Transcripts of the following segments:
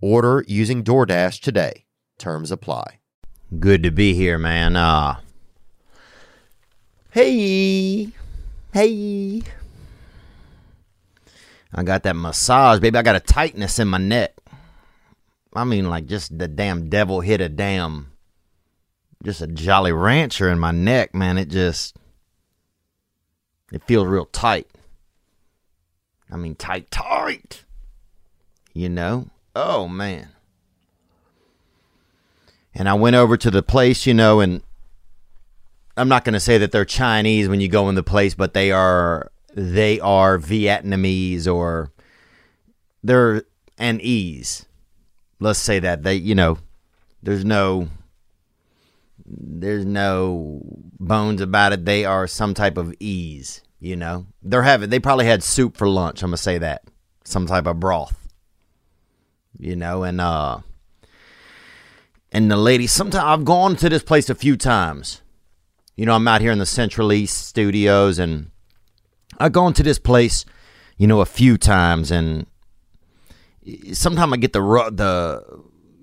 Order using DoorDash today. Terms apply. Good to be here, man. Uh Hey. Hey. I got that massage, baby. I got a tightness in my neck. I mean like just the damn devil hit a damn just a jolly rancher in my neck, man. It just it feels real tight. I mean tight tight. You know? Oh man. And I went over to the place, you know, and I'm not going to say that they're Chinese when you go in the place, but they are they are Vietnamese or they're an ease. Let's say that they, you know, there's no there's no bones about it. They are some type of ease, you know. They're having they probably had soup for lunch, I'm going to say that. Some type of broth you know, and uh and the lady sometimes I've gone to this place a few times. You know, I'm out here in the Central East studios and I've gone to this place, you know, a few times and sometimes I get the the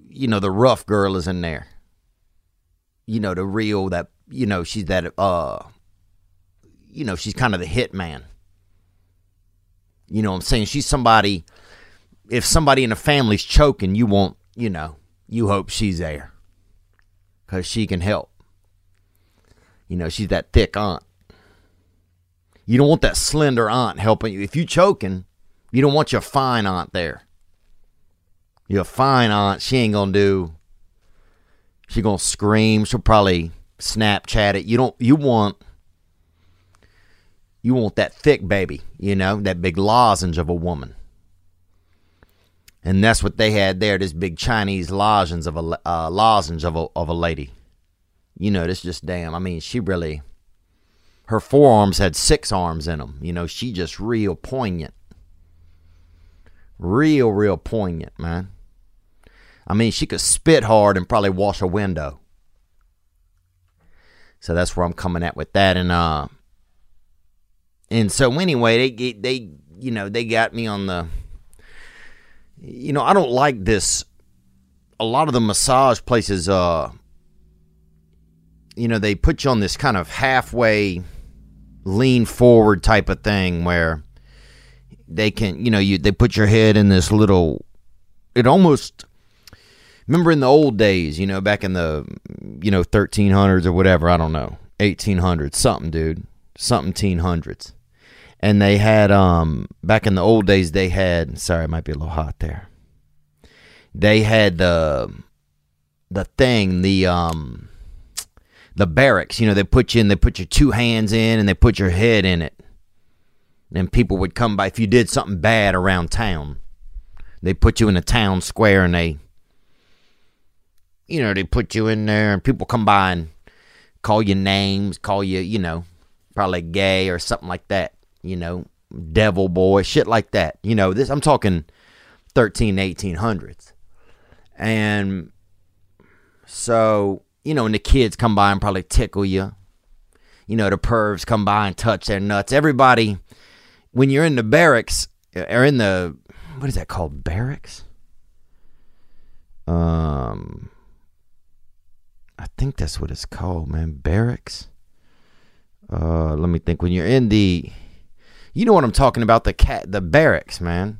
you know, the rough girl is in there. You know, the real that you know, she's that uh you know, she's kind of the hit man. You know what I'm saying? She's somebody if somebody in the family's choking, you want, you know, you hope she's there because she can help. You know, she's that thick aunt. You don't want that slender aunt helping you. If you're choking, you don't want your fine aunt there. Your fine aunt, she ain't gonna do. She gonna scream. She'll probably Snapchat it. You don't. You want. You want that thick baby. You know that big lozenge of a woman. And that's what they had there. This big Chinese lozenge of a uh, lozenge of a of a lady. You know, this just damn. I mean, she really. Her forearms had six arms in them. You know, she just real poignant. Real, real poignant, man. I mean, she could spit hard and probably wash a window. So that's where I'm coming at with that. And uh, and so anyway, they they you know they got me on the you know, I don't like this. A lot of the massage places, uh, you know, they put you on this kind of halfway lean forward type of thing where they can, you know, you they put your head in this little. It almost remember in the old days, you know, back in the you know 1300s or whatever. I don't know, 1800s, something, dude, something teen hundreds and they had um back in the old days they had sorry it might be a little hot there. They had the the thing the um the barracks you know they put you in they put your two hands in and they put your head in it. And people would come by if you did something bad around town they put you in a town square and they you know they put you in there and people come by and call you names call you you know probably gay or something like that you know, devil boy, shit like that. You know, this I'm talking 13, 1800s. And so, you know, and the kids come by and probably tickle you. You know, the pervs come by and touch their nuts. Everybody, when you're in the barracks, or in the, what is that called? Barracks? Um, I think that's what it's called, man. Barracks. Uh, let me think. When you're in the, you know what I'm talking about? The cat, the barracks, man.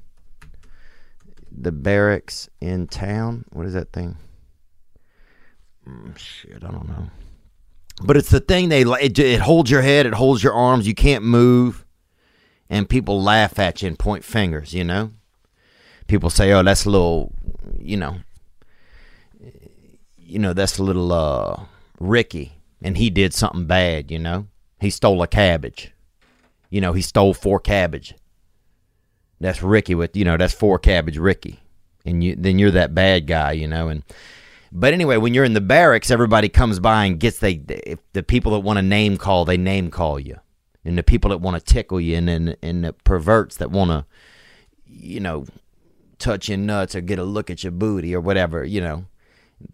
The barracks in town. What is that thing? mm, shit, I don't know. But it's the thing they it, it holds your head, it holds your arms, you can't move, and people laugh at you and point fingers. You know, people say, "Oh, that's a little," you know, you know, that's a little uh, Ricky, and he did something bad. You know, he stole a cabbage. You know, he stole four cabbage. That's Ricky with you know that's four cabbage Ricky, and you then you're that bad guy. You know, and but anyway, when you're in the barracks, everybody comes by and gets they the people that want to name call, they name call you, and the people that want to tickle you, and and, and the perverts that want to, you know, touch your nuts or get a look at your booty or whatever, you know,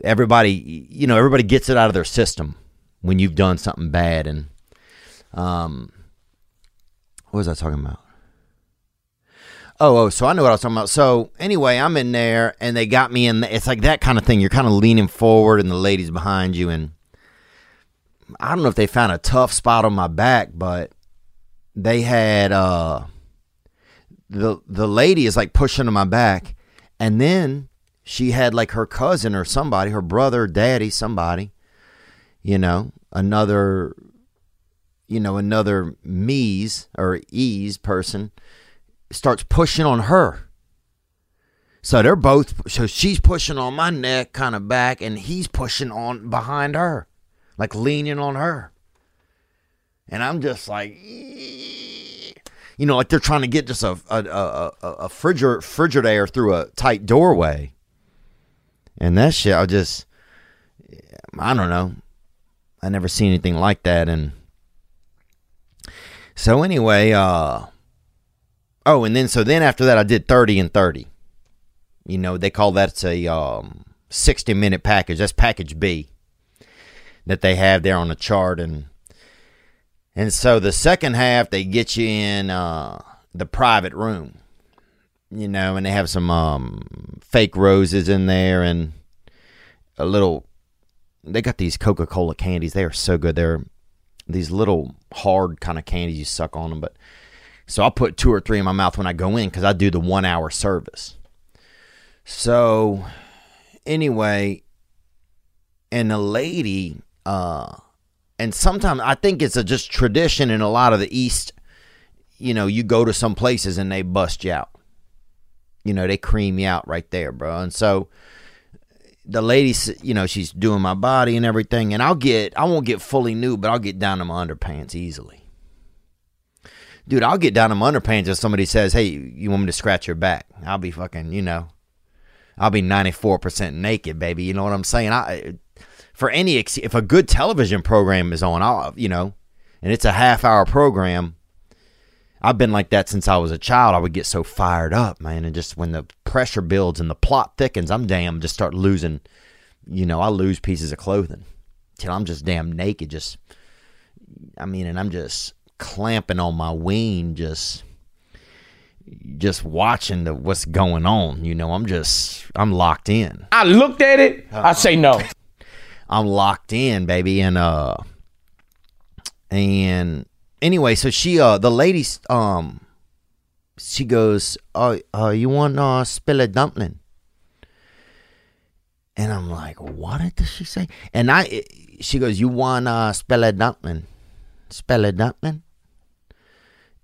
everybody, you know, everybody gets it out of their system when you've done something bad, and um, what was I talking about? Oh, oh, so I know what I was talking about. So anyway, I'm in there, and they got me in. The, it's like that kind of thing. You're kind of leaning forward, and the lady's behind you, and I don't know if they found a tough spot on my back, but they had uh the the lady is like pushing on my back, and then she had like her cousin or somebody, her brother, daddy, somebody, you know, another, you know, another me's or ease person starts pushing on her. So they're both so she's pushing on my neck kind of back and he's pushing on behind her. Like leaning on her. And I'm just like you know, like they're trying to get just a a a, a, frigidaire through a tight doorway. And that shit I just I don't know. I never seen anything like that and so anyway, uh Oh, and then so then after that, I did thirty and thirty. You know, they call that a um, sixty minute package. That's package B that they have there on the chart, and and so the second half they get you in uh, the private room. You know, and they have some um, fake roses in there and a little. They got these Coca Cola candies. They are so good. They're these little hard kind of candies you suck on them, but so I'll put two or three in my mouth when I go in because I do the one hour service. So anyway, and a lady, uh, and sometimes I think it's a just tradition in a lot of the East. You know, you go to some places and they bust you out. You know, they cream you out right there, bro. And so the lady, you know, she's doing my body and everything, and I'll get, I won't get fully nude, but I'll get down to my underpants easily dude, I'll get down to my underpants if somebody says, "Hey, you want me to scratch your back?" I'll be fucking, you know, I'll be ninety four percent naked, baby. You know what I'm saying? I for any if a good television program is on, I'll you know, and it's a half hour program. I've been like that since I was a child. I would get so fired up, man, and just when the pressure builds and the plot thickens, I'm damn just start losing. You know, I lose pieces of clothing till I'm just damn naked. Just, I mean, and I'm just clamping on my wing, just just watching the what's going on. You know, I'm just I'm locked in. I looked at it. I say no. I'm locked in, baby, and uh, and anyway, so she uh, the lady um, she goes, "Oh, uh, you want uh, spill a dumpling?" And I'm like, "What did she say?" And I, she goes, "You want uh, spill a dumpling?" Spell a dumpling?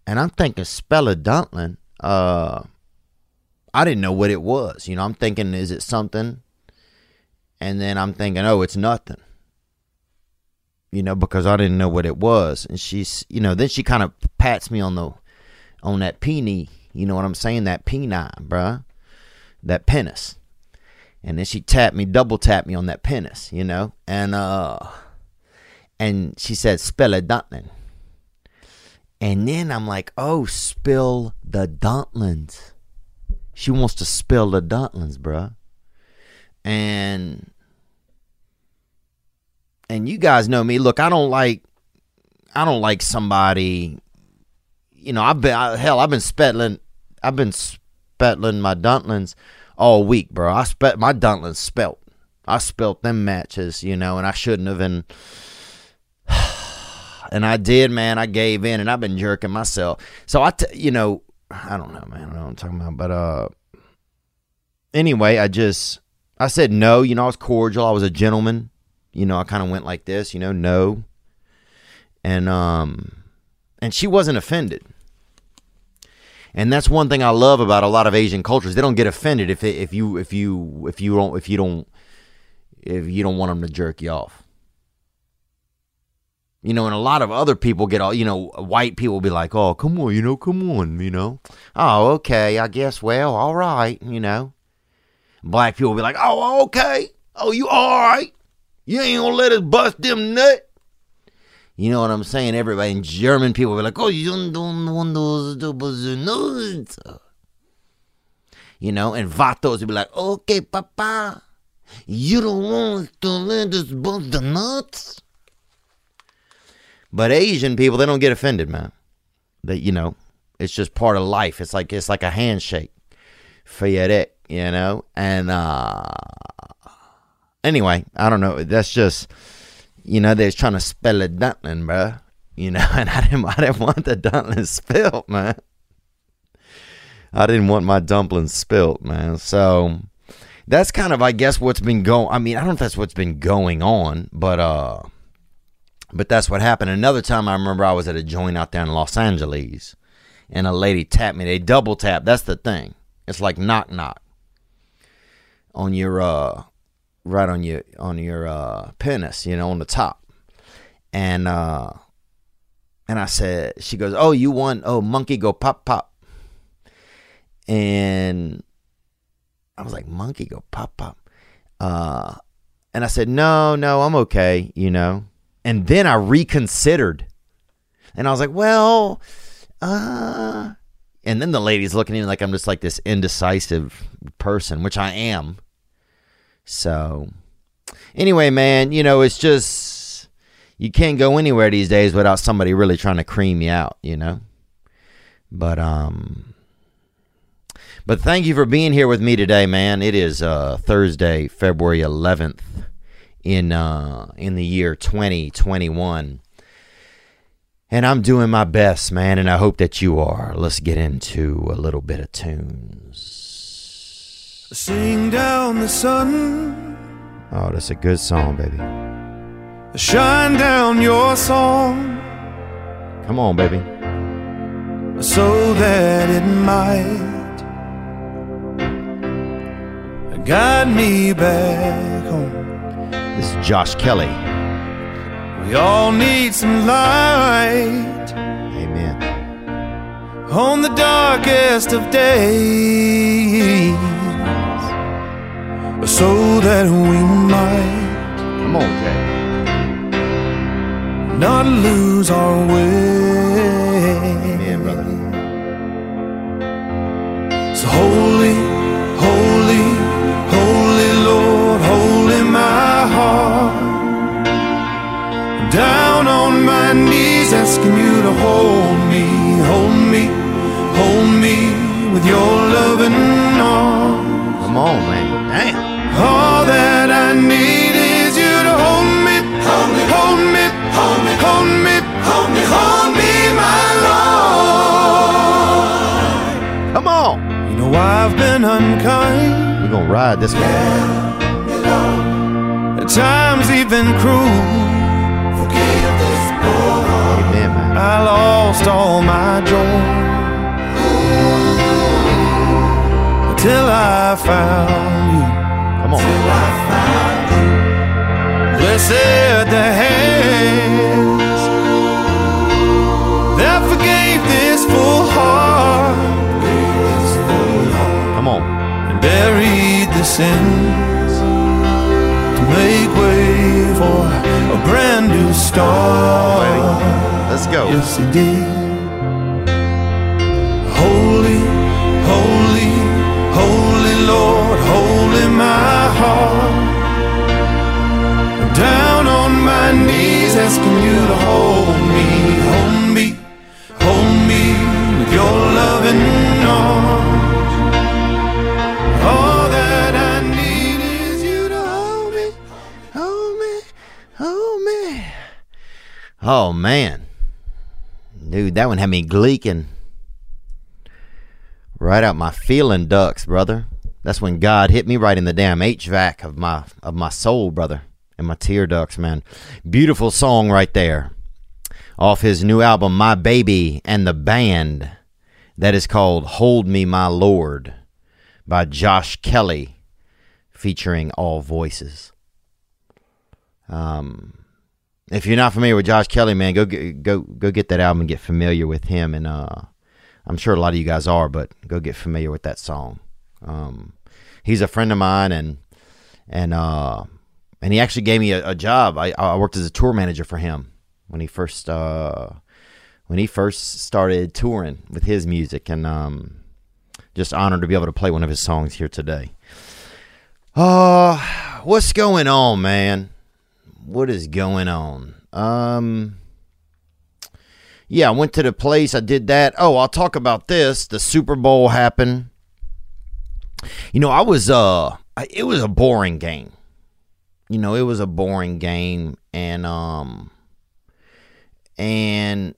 and I'm thinking Spella Dumpling. Uh, I didn't know what it was. You know, I'm thinking, is it something? And then I'm thinking, oh, it's nothing. You know, because I didn't know what it was. And she's, you know, then she kind of pats me on the, on that peenie. You know what I'm saying? That penile, bruh. That penis. And then she tapped me, double tapped me on that penis, you know? And, uh, and she said, Spella Dumpling. And then I'm like, oh, spill the dumplings. She wants to spill the dumplings, bruh. And and you guys know me. Look, I don't like I don't like somebody. You know, I've been I, hell. I've been spettling. I've been spettling my dumplings all week, bro. I spet my dumplings spelt. I spelt them matches, you know, and I shouldn't have. And and I did, man. I gave in, and I've been jerking myself. So I, t- you know, I don't know, man. I don't know what I'm talking about, but uh, anyway, I just I said no. You know, I was cordial. I was a gentleman. You know, I kind of went like this, you know, no. And um and she wasn't offended. And that's one thing I love about a lot of Asian cultures. They don't get offended if if you if you if you don't if you don't if you don't want them to jerk you off. You know, and a lot of other people get all, you know, white people be like, oh, come on, you know, come on, you know. Oh, okay, I guess, well, all right, you know. Black people be like, oh, okay. Oh, you all right? You ain't gonna let us bust them nut. You know what I'm saying? Everybody in German people be like, oh, you don't want those to bust the nuts. You know, and Vatos would be like, okay, papa, you don't want to let us bust the nuts. But Asian people, they don't get offended, man. They, you know, it's just part of life. It's like it's like a handshake. Fayette, you know? And uh anyway, I don't know. That's just you know, they're trying to spell a dumpling, bro. You know, and I didn't I didn't want the dumpling spilt, man. I didn't want my dumplings spilt, man. So that's kind of I guess what's been going I mean, I don't know if that's what's been going on, but uh but that's what happened. Another time I remember I was at a joint out there in Los Angeles and a lady tapped me. They double tap. That's the thing. It's like knock knock on your uh right on your on your uh penis, you know, on the top. And uh and I said she goes, "Oh, you want oh monkey go pop pop." And I was like, "Monkey go pop pop." Uh and I said, "No, no, I'm okay, you know." And then I reconsidered. And I was like, well, uh, and then the lady's looking at me like I'm just like this indecisive person, which I am. So, anyway, man, you know, it's just, you can't go anywhere these days without somebody really trying to cream you out, you know? But, um, but thank you for being here with me today, man. It is uh, Thursday, February 11th in uh in the year 2021 and I'm doing my best man and I hope that you are let's get into a little bit of tunes Sing down the sun. Oh that's a good song baby. Shine down your song. Come on baby. So that it might Guide me back home. This is Josh Kelley. We all need some light. Amen. on the darkest of days so that we might Come on, Jay. not lose our way. Amen, brother. So holy, holy, holy Lord, holy my heart. Down on my knees, asking you to hold me, hold me, hold me with your loving arms. Come on, man. I've been unkind. We're to ride this one. At times even cruel. Amen, man. I lost all my joy until I found you. Come on. Blessed the hands that forgave this full heart Come on. and buried the sins to make way for a brand new start. Let's go. Yes, he did. Holy, holy, holy Lord, holy my heart. Down on my knees, asking you to hold me, hold me, Oh, man. Dude, that one had me gleeking. Right out my feeling ducts, brother. That's when God hit me right in the damn HVAC of my of my soul, brother. and my tear ducts, man. Beautiful song right there. Off his new album, My Baby and the Band, that is called Hold Me, My Lord by Josh Kelley, featuring all voices. Um, if you're not familiar with Josh Kelley, man, go get, go go get that album and get familiar with him. And uh, I'm sure a lot of you guys are, but go get familiar with that song. Um, he's a friend of mine, and and uh, and he actually gave me a, a job. I, I worked as a tour manager for him when he first uh, when he first started touring with his music, and um, just honored to be able to play one of his songs here today. Uh, what's going on, man? What is going on? Um, yeah, I went to the place. I did that. Oh, I'll talk about this. The Super Bowl happened. You know, I was uh, it was a boring game. You know, it was a boring game, and um, and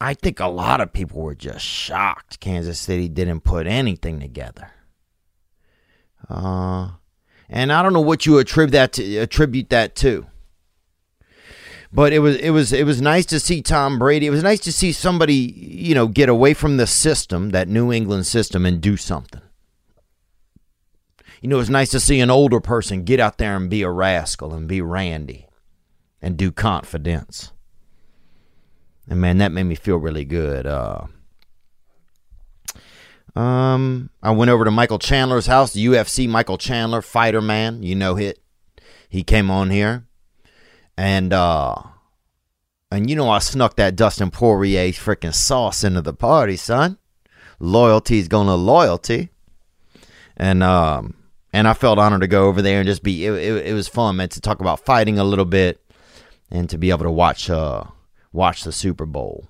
I think a lot of people were just shocked Kansas City didn't put anything together. Uh, and I don't know what you attribute that to, attribute that to. But it was it was it was nice to see Tom Brady. It was nice to see somebody, you know, get away from the system, that New England system and do something. You know, it was nice to see an older person get out there and be a rascal and be Randy and do confidence. And man, that made me feel really good. Uh, um, I went over to Michael Chandler's house, the UFC Michael Chandler, fighter man. You know it. He came on here, and uh, and you know I snuck that Dustin Poirier freaking sauce into the party, son. Loyalty's gonna loyalty, and um, and I felt honored to go over there and just be. It, it, it was fun, man, to talk about fighting a little bit, and to be able to watch uh watch the Super Bowl.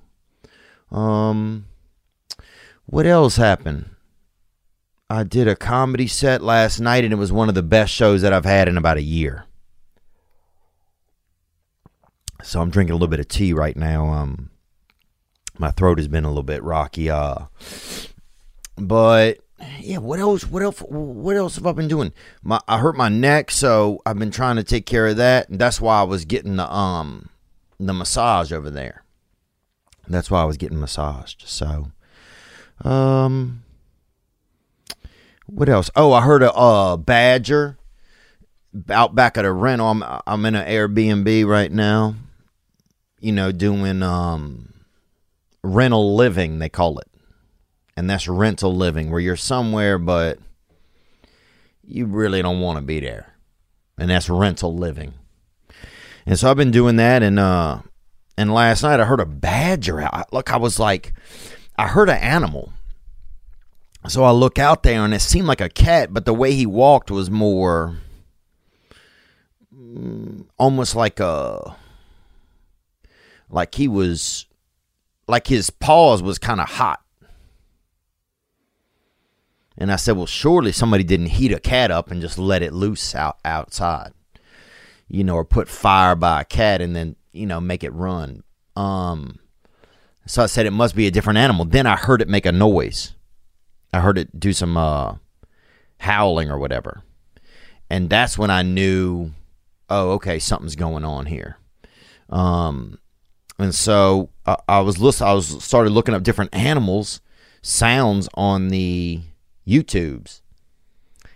Um, what else happened? I did a comedy set last night, and it was one of the best shows that I've had in about a year. So I'm drinking a little bit of tea right now. Um, my throat has been a little bit rocky. Uh, but yeah, what else? What else? What else have I been doing? My I hurt my neck, so I've been trying to take care of that, and that's why I was getting the um the massage over there. That's why I was getting massaged. So, um, what else? Oh, I heard a badger out back at a rental. I'm I'm in an Airbnb right now. You know, doing um rental living they call it, and that's rental living where you're somewhere but you really don't want to be there, and that's rental living. And so I've been doing that, and uh, and last night I heard a badger out. Look, I was like, I heard an animal. So I look out there, and it seemed like a cat, but the way he walked was more, mm, almost like a, like he was, like his paws was kind of hot. And I said, well, surely somebody didn't heat a cat up and just let it loose out outside you know, or put fire by a cat and then, you know, make it run. Um, so I said it must be a different animal. Then I heard it make a noise. I heard it do some uh, howling or whatever. And that's when I knew, oh, okay, something's going on here. Um, and so I, I was listening. I was started looking up different animals sounds on the YouTubes,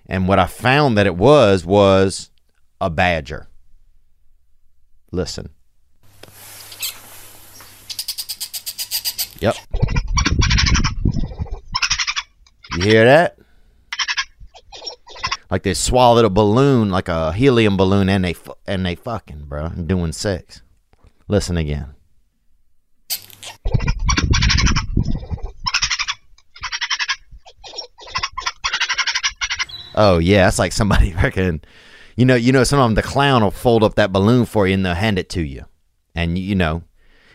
and what I found that it was was a badger. Listen. Yep. You hear that? Like they swallowed a balloon, like a helium balloon, and they and they fucking, bro, doing sex. Listen again. Oh yeah, it's like somebody freaking you know, you know, some sometimes the clown will fold up that balloon for you and they'll hand it to you. And you know,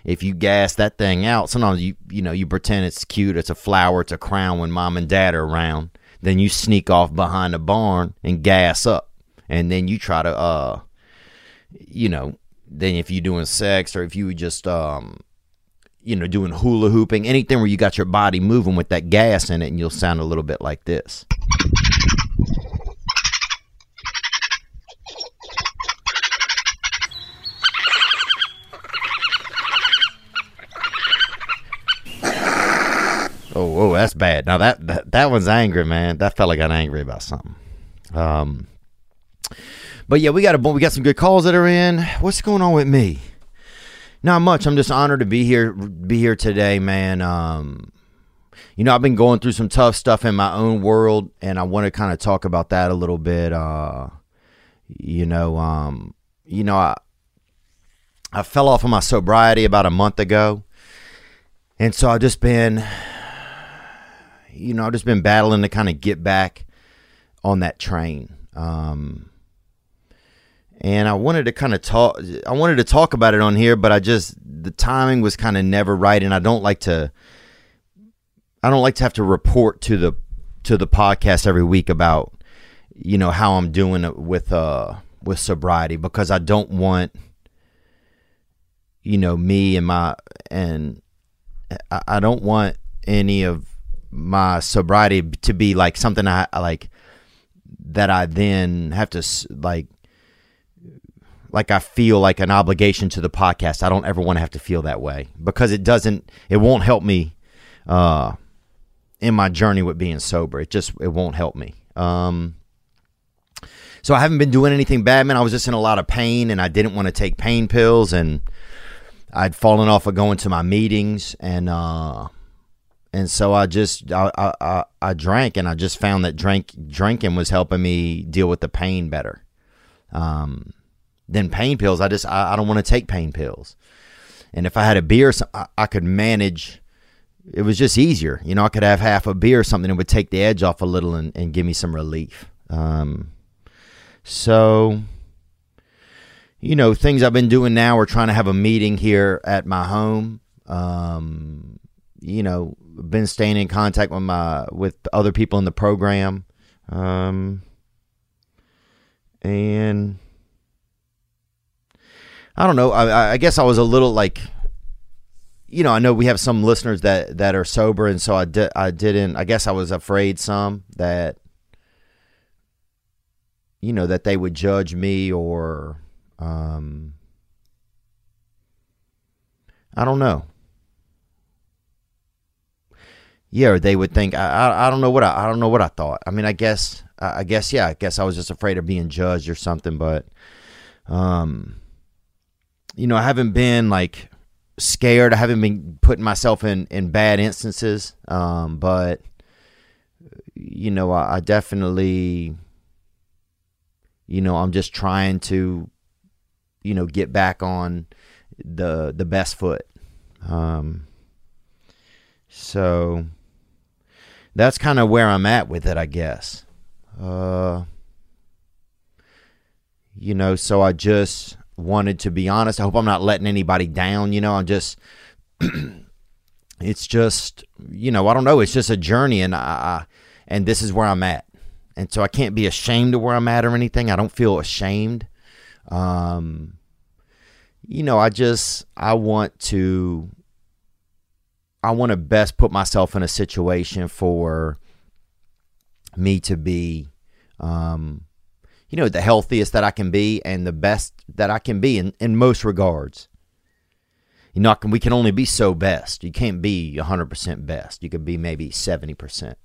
if you gas that thing out, sometimes you you know you pretend it's cute, it's a flower, it's a crown when mom and dad are around. Then you sneak off behind the barn and gas up, and then you try to uh, you know, then if you're doing sex or if you just um, you know, doing hula hooping, anything where you got your body moving with that gas in it, and you'll sound a little bit like this. Oh, oh, that's bad. Now that, that that one's angry, man. That fella got angry about something. Um, but yeah, we got a we got some good calls that are in. What's going on with me? Not much. I'm just honored to be here be here today, man. Um, you know, I've been going through some tough stuff in my own world, and I want to kind of talk about that a little bit. Uh, you know, um, you know, I I fell off of my sobriety about a month ago, and so I've just been, you know, I've just been battling to kind of get back on that train. Um, and I wanted to kind of talk. I wanted to talk about it on here, but I just the timing was kind of never right, and I don't like to. I don't like to have to report to the to the podcast every week about you know how I'm doing with uh with sobriety because I don't want you know me and my and I, don't want any of my sobriety to be like something I like that I then have to like like I feel like an obligation to the podcast. I don't ever want to have to feel that way because it doesn't it won't help me uh in my journey with being sober. It just it won't help me. Um so I haven't been doing anything bad, man. I was just in a lot of pain and I didn't want to take pain pills and I'd fallen off of going to my meetings and uh and so I just I, I, I, drank and I just found that drink drinking was helping me deal with the pain better. Um than pain pills. I just I, I don't want to take pain pills. And if I had a beer, I, I could manage. It was just easier, you know. I could have half a beer or something that would take the edge off a little and, and give me some relief. Um, so, you know, things I've been doing now. We're trying to have a meeting here at my home. Um, you know, been staying in contact with my with other people in the program. Um, and I don't know. I, I guess I was a little like, you know, I know we have some listeners that that are sober, and so I did. I didn't. I guess I was afraid some that, you know, that they would judge me or, um, I don't know. Yeah, or they would think I, I. I don't know what I. I don't know what I thought. I mean, I guess. I I guess yeah. I guess I was just afraid of being judged or something. But, um, you know, I haven't been like scared. I haven't been putting myself in in bad instances. Um, but you know, I, I definitely, you know, I'm just trying to, you know, get back on the the best foot. Um, so that's kind of where I'm at with it, I guess. Uh, you know, so I just wanted to be honest. I hope I'm not letting anybody down. You know, I'm just, it's just, you know, I don't know. It's just a journey, and I, I, and this is where I'm at, and so I can't be ashamed of where I'm at or anything. I don't feel ashamed. Um, you know, I just, I want to, I want to best put myself in a situation for me to be, um, you know, the healthiest that I can be and the best that I can be in, in most regards. You know, we can only be so best. You can't be 100% best. You could be maybe 70%.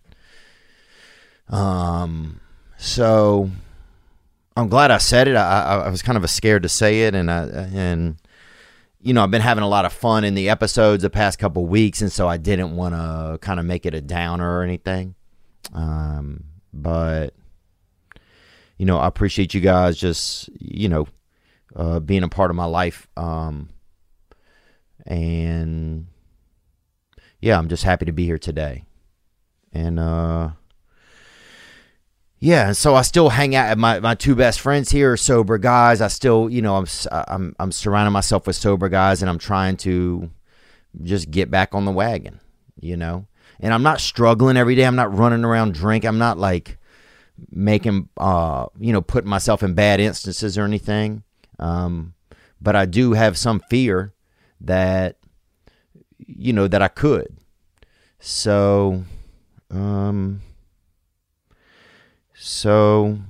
Um, so I'm glad I said it. I, I, I was kind of scared to say it, and I, and you know, I've been having a lot of fun in the episodes the past couple weeks, and so I didn't want to kind of make it a downer or anything. Um, but you know, I appreciate you guys just you know uh, being a part of my life. Um, and yeah, I'm just happy to be here today. And uh, yeah, so I still hang out. At my my two best friends here are sober guys. I still, you know, I'm I'm I'm surrounding myself with sober guys, and I'm trying to just get back on the wagon, you know. And I'm not struggling every day. I'm not running around drink. I'm not like making uh you know putting myself in bad instances or anything. Um, but I do have some fear that you know that I could. So, um. So,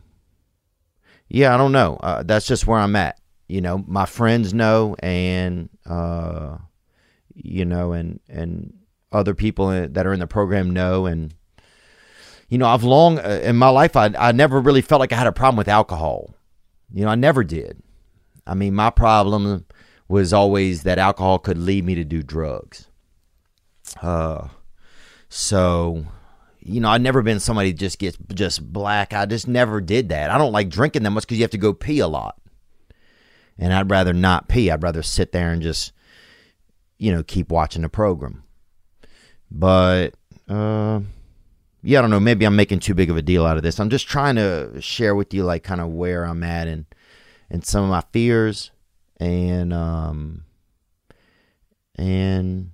yeah, I don't know. Uh, that's just where I'm at. You know, my friends know, and uh, you know, and and other people that are in the program know. And, you know, I've long, uh, in my life, I, I never really felt like I had a problem with alcohol. You know, I never did. I mean, my problem was always that alcohol could lead me to do drugs. Uh, so, you know, I've never been somebody just gets just black. I just never did that. I don't like drinking that much because you have to go pee a lot. And I'd rather not pee. I'd rather sit there and just, you know, keep watching the program. But, uh, yeah, I don't know. Maybe I'm making too big of a deal out of this. I'm just trying to share with you, like, kind of where I'm at and, and some of my fears and, um, and,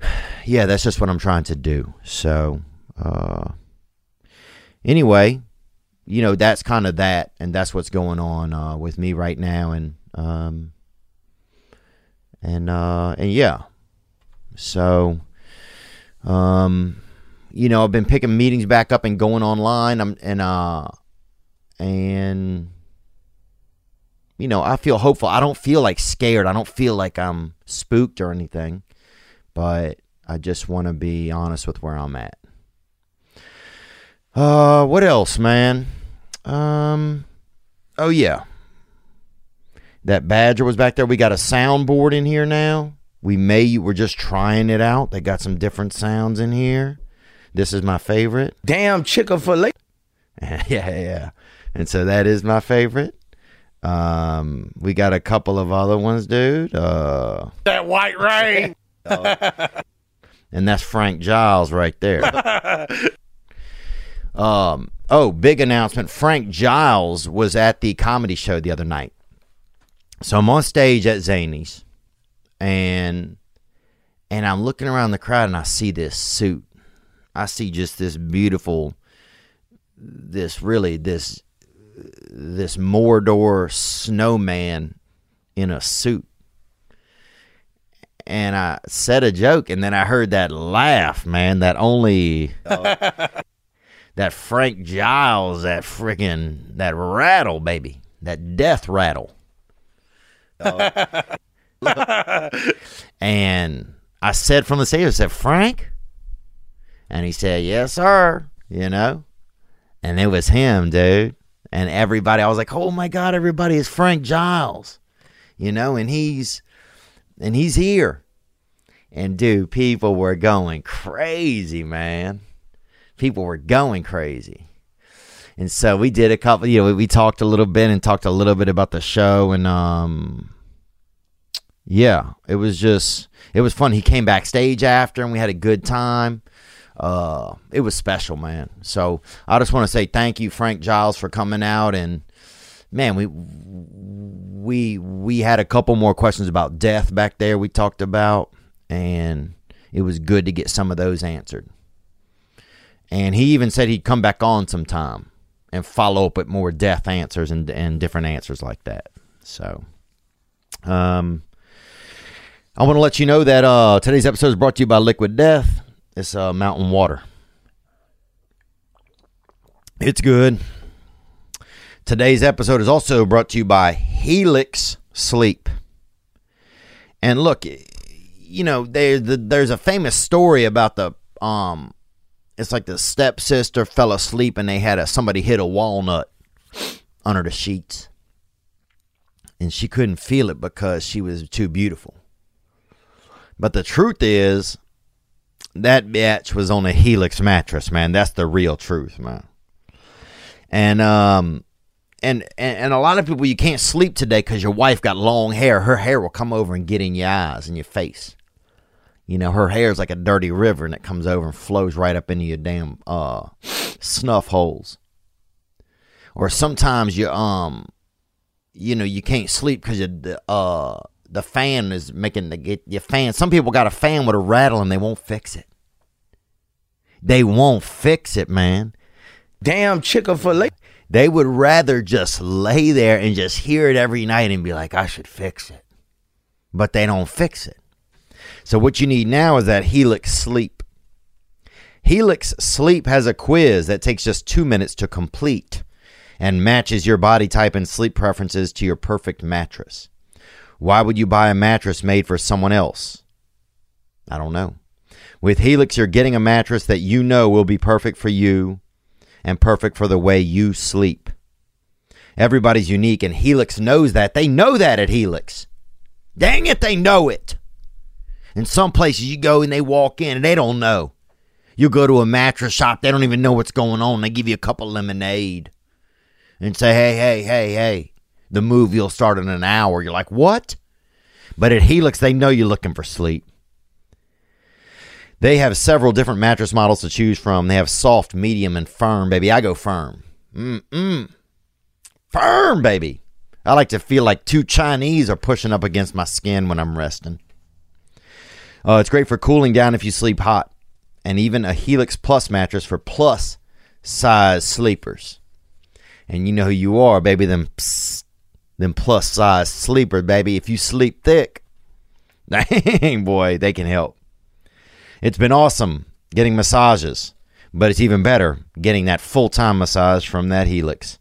yeah, that's just what I'm trying to do. So, uh, anyway, you know, that's kind of that, and that's what's going on uh, with me right now, and um, and uh, and yeah, so, um, you know, I've been picking meetings back up and going online. I'm and uh, and you know, I feel hopeful. I don't feel like scared. I don't feel like I'm spooked or anything but I just want to be honest with where I'm at. Uh, what else, man? Um, oh yeah, that Badger was back there. We got a soundboard in here now. We may we're just trying it out. They got some different sounds in here. This is my favorite. Damn Chick fil A. yeah, yeah. And so that is my favorite. Um, we got a couple of other ones, dude. Uh, That white rain. and that's Frank Giles right there. um, oh, big announcement! Frank Giles was at the comedy show the other night. So I'm on stage at Zany's, and and I'm looking around the crowd, and I see this suit. I see just this beautiful, this really this this Mordor snowman in a suit and I said a joke, and then I heard that laugh, man. That only that Frank Giles, that freaking that rattle, baby, that death rattle. Oh. and I said from the stage, I said, Frank, and he said, Yes, sir. You know, and it was him, dude. And everybody, I was like, Oh my God, everybody is Frank Giles. You know, and he's and he's here. And dude, people were going crazy, man. People were going crazy. And so we did a couple, you know, we, talked a little bit and talked a little bit about the show and um yeah, it was just it was fun. He came backstage after and we had a good time. Uh it was special, man. So I just want to say thank you Frank Giles for coming out and man, we we we had a couple more questions about death back there we talked about and it was good to get some of those answered. And he even said he'd come back on sometime and follow up with more death answers and and different answers like that. So um I want to let you know that uh today's episode is brought to you by Liquid Death. It's uh mountain water. It's good. Today's episode is also brought to you by Helix Sleep. And look, you know, there's the, there's a famous story about the um, it's like the stepsister fell asleep and they had a somebody hit a walnut under the sheets, and she couldn't feel it because she was too beautiful. But the truth is, that bitch was on a Helix mattress, man. That's the real truth, man. And um, and and, and a lot of people you can't sleep today because your wife got long hair. Her hair will come over and get in your eyes and your face. You know, her hair is like a dirty river and it comes over and flows right up into your damn uh snuff holes. Or sometimes you um you know, you can't sleep because the uh the fan is making the get your fan. Some people got a fan with a rattle and they won't fix it. They won't fix it, man. Damn Chick fil A. They would rather just lay there and just hear it every night and be like, I should fix it. But they don't fix it. So what you need now is that Helix Sleep. Helix Sleep has a quiz that takes just two minutes to complete and matches your body type and sleep preferences to your perfect mattress. Why would you buy a mattress made for someone else? I don't know. With Helix, you're getting a mattress that you know will be perfect for you and perfect for the way you sleep. Everybody's unique, and Helix knows that. They know that at Helix. Dang it, they know it. In some places, you go and they walk in and they don't know. You go to a mattress shop, they don't even know what's going on. They give you a cup of lemonade and say, hey, hey, hey, hey, the movie will start in an hour. You're like, what? But at Helix, they know you're looking for sleep. They have several different mattress models to choose from. They have soft, medium, and firm, baby. I go firm. Mm-mm. Firm, baby. I like to feel like two Chinese are pushing up against my skin when I'm resting. Uh, it's great for cooling down if you sleep hot, and even a Helix Plus mattress for plus size sleepers. And you know who you are, baby. Them, psst, them plus size sleeper, baby. If you sleep thick, dang boy, they can help. It's been awesome getting massages, but it's even better getting that full time massage from that Helix.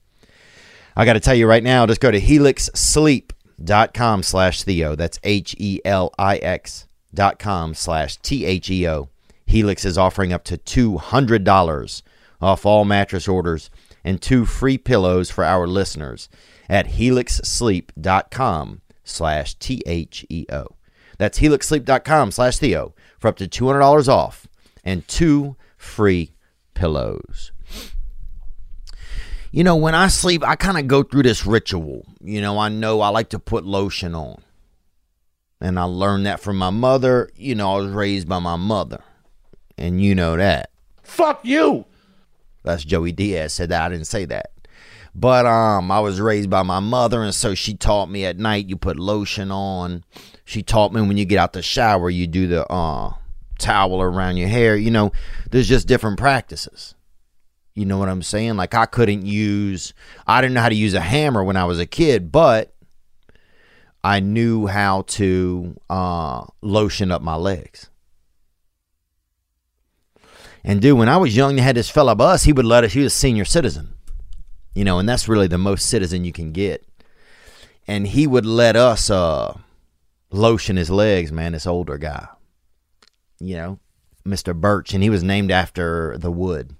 I got to tell you right now, just go to helixsleep.com slash Theo. That's H E L I X dot com slash T H E O. Helix is offering up to $200 off all mattress orders and two free pillows for our listeners at helixsleep.com slash T H E O. That's helixsleep.com slash Theo for up to $200 off and two free pillows. You know, when I sleep, I kind of go through this ritual. You know, I know I like to put lotion on. And I learned that from my mother. You know, I was raised by my mother. And you know that. Fuck you. That's Joey Diaz said that. I didn't say that. But um, I was raised by my mother, and so she taught me at night you put lotion on. She taught me when you get out the shower, you do the uh, towel around your hair. You know, there's just different practices. You know what I'm saying? Like I couldn't use, I didn't know how to use a hammer when I was a kid, but I knew how to uh, lotion up my legs. And dude, when I was young, they had this fella bus. He would let us. He was a senior citizen, you know, and that's really the most citizen you can get. And he would let us uh, lotion his legs, man. This older guy, you know, Mister Birch, and he was named after the wood.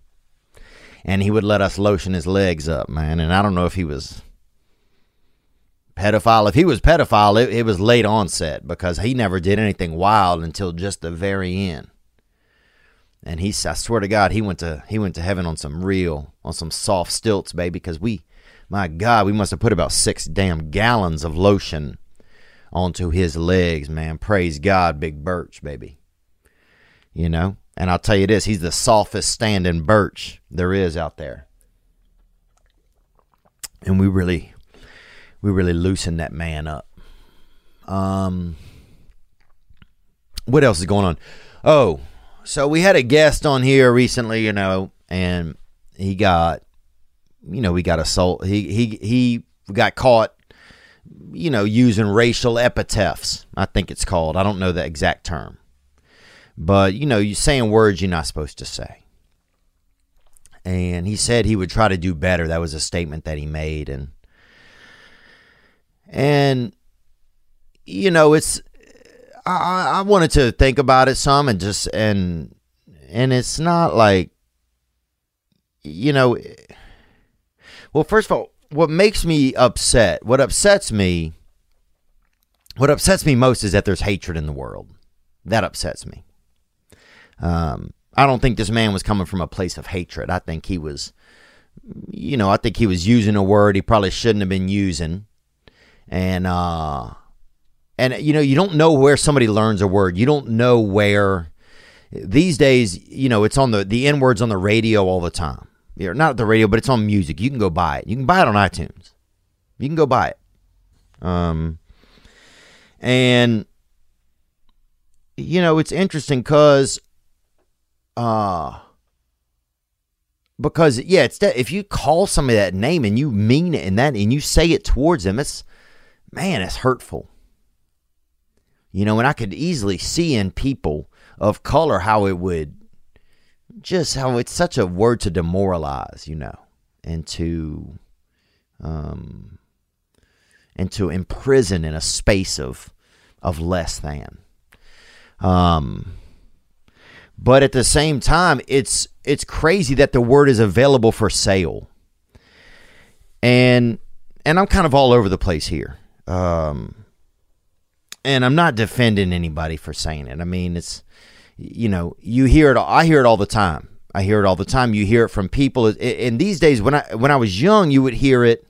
And he would let us lotion his legs up, man. And I don't know if he was pedophile. If he was pedophile, it, it was late onset because he never did anything wild until just the very end and he I swear to God he went to he went to heaven on some real on some soft stilts, baby. Because we, my God, we must have put about six damn gallons of lotion onto his legs, man. Praise God, Big Birch, baby. You know, and I'll tell you this: he's the softest standing birch there is out there, and we really, we really loosened that man up. Um, what else is going on? Oh, so we had a guest on here recently, you know, and he got, you know, we got assault. He he he got caught, you know, using racial epithets. I think it's called. I don't know the exact term, but you know, you saying words you're not supposed to say. And he said he would try to do better. That was a statement that he made, and and you know, it's I, I wanted to think about it some and just and and it's not like you know well first of all what makes me upset what upsets me what upsets me most is that there's hatred in the world. That upsets me. Um i don't think this man was coming from a place of hatred. I think he was you know i think he was using a word he probably shouldn't have been using. And uh and you know you don't know where somebody learns a word. You don't know where these days you know it's on the the n words on the radio all the time. Yeah, not the radio but it's on music. You can go buy it. You can buy it on itunes. You can go buy it. Um and you know it's interesting because uh because yeah it's that if you call somebody that name and you mean it and that and you say it towards them it's man it's hurtful you know, and I could easily see in people of color how it would just how it's such a word to demoralize, you know, and to um and to imprison in a space of of less than. Um But at the same time, it's it's crazy that the word is available for sale. And and I'm kind of all over the place here. Um and I'm not defending anybody for saying it. I mean, it's you know, you hear it I hear it all the time. I hear it all the time. You hear it from people and these days when I when I was young, you would hear it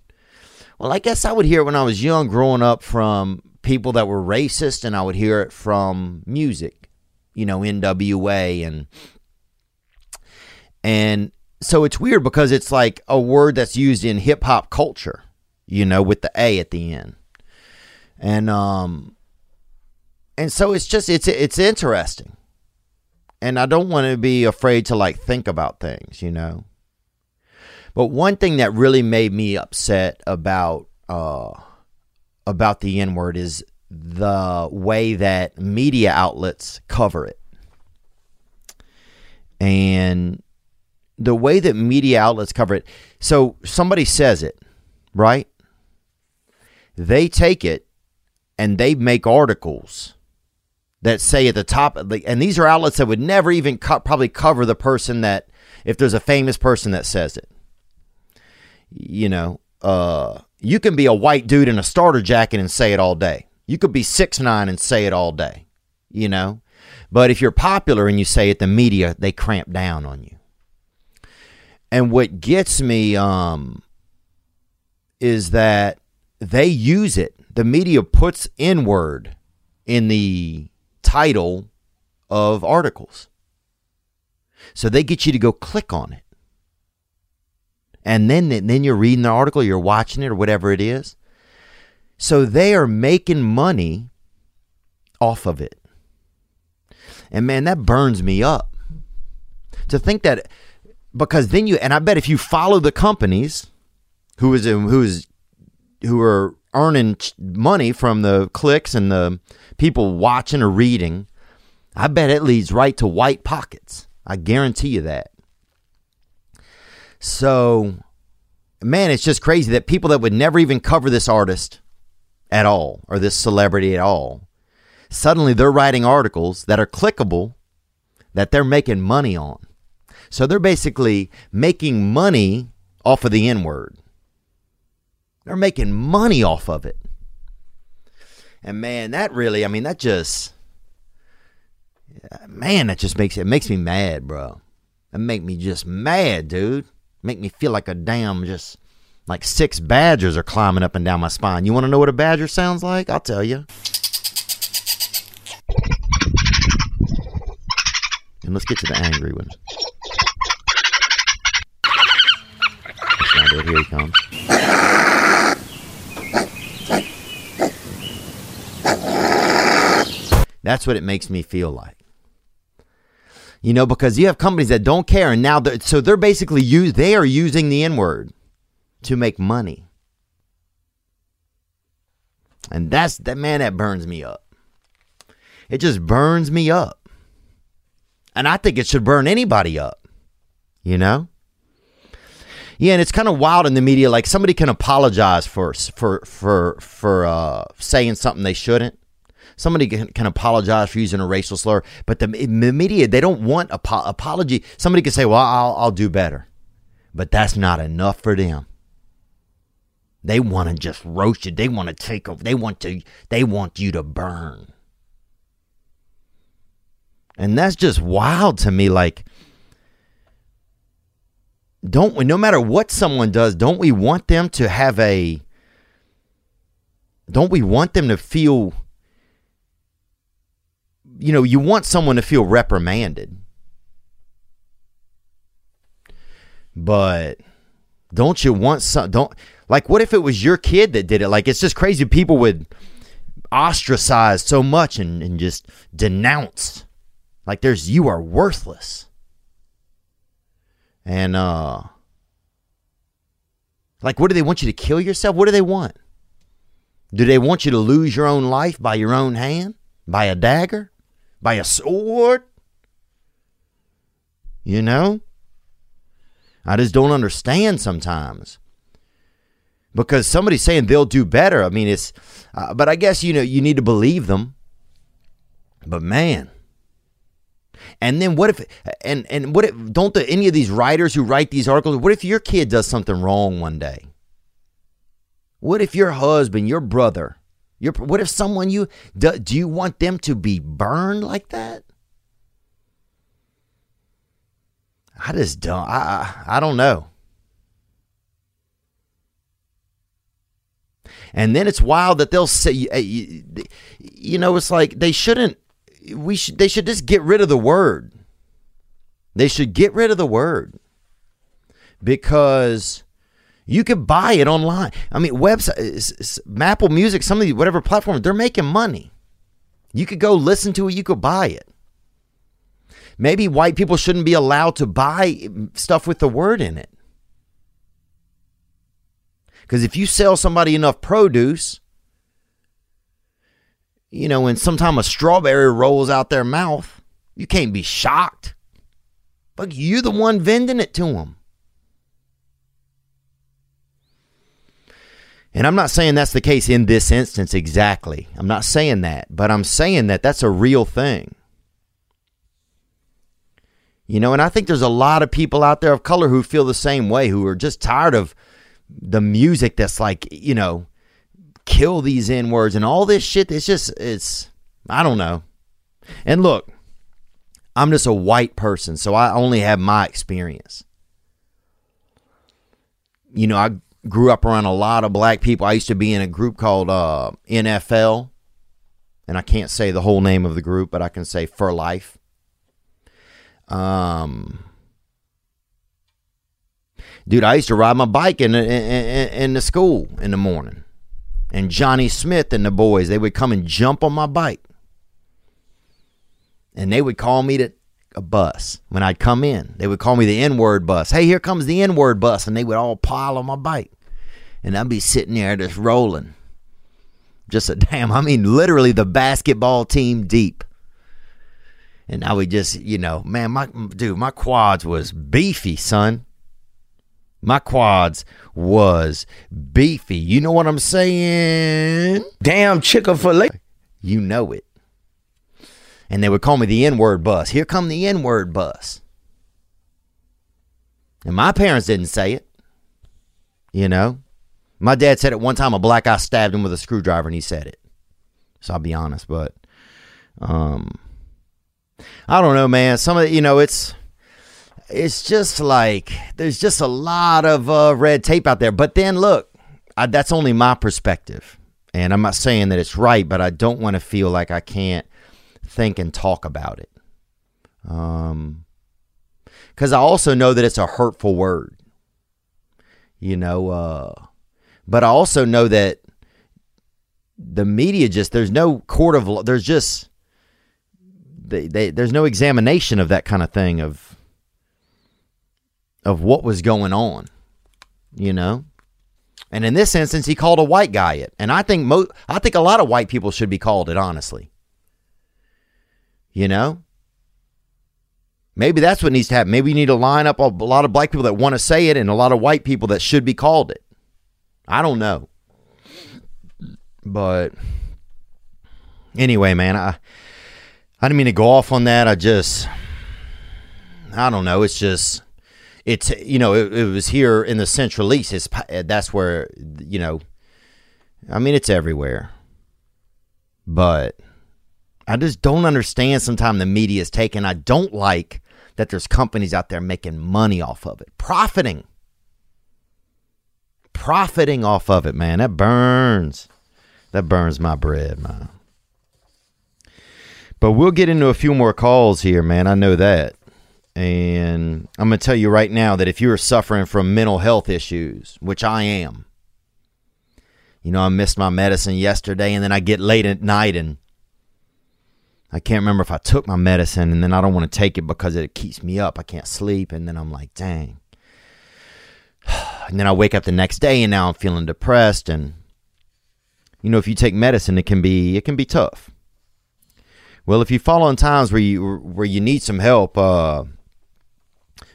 well, I guess I would hear it when I was young growing up from people that were racist and I would hear it from music, you know, NWA and and so it's weird because it's like a word that's used in hip hop culture, you know, with the A at the end. And um and so it's just it's it's interesting. And I don't want to be afraid to like think about things, you know. But one thing that really made me upset about uh about the N word is the way that media outlets cover it. And the way that media outlets cover it. So somebody says it, right? They take it and they make articles that say at the top, and these are outlets that would never even co- probably cover the person that, if there's a famous person that says it. You know, uh, you can be a white dude in a starter jacket and say it all day. You could be six nine and say it all day, you know. But if you're popular and you say it, the media they cramp down on you. And what gets me um, is that they use it. The media puts N word in the title of articles. So they get you to go click on it. And then, then you're reading the article, you're watching it or whatever it is. So they are making money off of it. And man, that burns me up. To think that because then you and I bet if you follow the companies who is who is who are earning money from the clicks and the people watching or reading, I bet it leads right to white pockets. I guarantee you that. So, man, it's just crazy that people that would never even cover this artist at all or this celebrity at all, suddenly they're writing articles that are clickable that they're making money on. So they're basically making money off of the N word. They're making money off of it. And man, that really, I mean, that just, man, that just makes it makes me mad, bro. It make me just mad, dude. Make me feel like a damn just like six badgers are climbing up and down my spine. You want to know what a badger sounds like? I'll tell you. And let's get to the angry one. Here he comes. That's what it makes me feel like. You know, because you have companies that don't care, and now they're, so they're basically use they are using the N word to make money, and that's that man that burns me up. It just burns me up, and I think it should burn anybody up. You know. Yeah, and it's kind of wild in the media. Like somebody can apologize for for for for uh, saying something they shouldn't. Somebody can, can apologize for using a racial slur, but the, the media they don't want apo- apology. Somebody can say, "Well, I'll I'll do better," but that's not enough for them. They want to just roast you. They want to take over. They want to. They want you to burn, and that's just wild to me. Like don't we no matter what someone does don't we want them to have a don't we want them to feel you know you want someone to feel reprimanded but don't you want some don't like what if it was your kid that did it like it's just crazy people would ostracize so much and, and just denounce like there's you are worthless and uh like what do they want you to kill yourself? What do they want? Do they want you to lose your own life by your own hand? By a dagger? By a sword? You know? I just don't understand sometimes. Because somebody's saying they'll do better. I mean, it's, uh, but I guess, you know, you need to believe them. But man, And then what if and and what if don't the, any of these writers who write these articles? What if your kid does something wrong one day? What if your husband, your brother, your what if someone you do, do you want them to be burned like that? I just don't. I I, I don't know. And then it's wild that they'll say, you know, it's like they shouldn't. We should. They should just get rid of the word. They should get rid of the word because you could buy it online. I mean, website, uh, Apple Music, some of these whatever platform, they're making money. You could go listen to it. You could buy it. Maybe white people shouldn't be allowed to buy mm, stuff with the word in it. Because if you sell somebody enough produce, you know, when sometime a strawberry rolls out their mouth, you can't be shocked. But you're the one vending it to them. And I'm not saying that's the case in this instance exactly. I'm not saying that, but I'm saying that that's a real thing. You know, and I think there's a lot of people out there of color who feel the same way, who are just tired of the music that's like, you know, kill these N words and all this shit. It's just, it's, I don't know. And look, I'm just a white person, so I only have my experience. You know, I grew up around a lot of black people. I used to be in a group called uh, NFL, and I can't say the whole name of the group, but I can say For Life. Um, dude, I used to ride my bike in, in, in, in the school in the morning. And Johnny Smith and the boys, they would come and jump on my bike. And they would call me to a bus when I'd come in. They would call me the N word bus. Hey, here comes the N word bus. And they would all pile on my bike. And I'd be sitting there just rolling. Just a damn, I mean, literally the basketball team deep. And I would just, you know, man, my dude, my quads was beefy, son. My quads was beefy. You know what I'm saying? Damn Chick fil A. You know it. And they would call me the N word bus. Here come the N word bus. And my parents didn't say it. You know? My dad said it one time a black guy stabbed him with a screwdriver and he said it. So I'll be honest, but um I don't know, man. Some of the, you know, it's it's just like there's just a lot of uh, red tape out there. But then look, I, that's only my perspective, and I'm not saying that it's right, but I don't want to feel like I can't think and talk about it. Um, because I also know that it's a hurtful word. You know, uh, but I also know that the media just there's no court of law. There's just they, they there's no examination of that kind of thing of of what was going on, you know. And in this instance, he called a white guy it, and I think mo- I think a lot of white people should be called it. Honestly, you know, maybe that's what needs to happen. Maybe you need to line up a, lot of black people that want to say it, and a lot of white people that should be called it. I don't know, but anyway, man, I I didn't mean to go off on that. I just I don't know. It's just it's you know it, it was here in the Central East. It's, eh, that's where you know. I mean, it's everywhere, but I just don't understand. Sometimes the media is taken. I don't like that there's companies out there making money off of it, profiting, profiting off of it. Man, that burns. That burns my bread, man. But we'll get into a few more calls here, man. I know that. And I'm going to tell you right now that if you're suffering from mental health issues, which I am, you know, I missed my medicine yesterday and then I get late at night and I can't remember if I took my medicine and then I don't want to take it because it keeps me up. I can't sleep. And then I'm like, dang. And then I wake up the next day and now I'm feeling depressed. And, you know, if you take medicine, it can be, it can be tough. Well, if you fall in times where you, where you need some help, uh,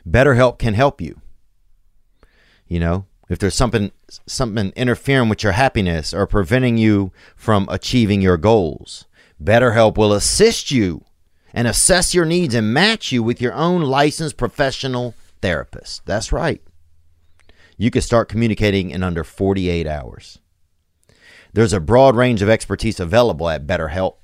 BetterHelp can help you. You know, if there's something something interfering with your happiness or preventing you from achieving your goals, BetterHelp will assist you and assess your needs and match you with your own licensed professional therapist. That's right. You can start communicating in under 48 hours. There's a broad range of expertise available at BetterHelp.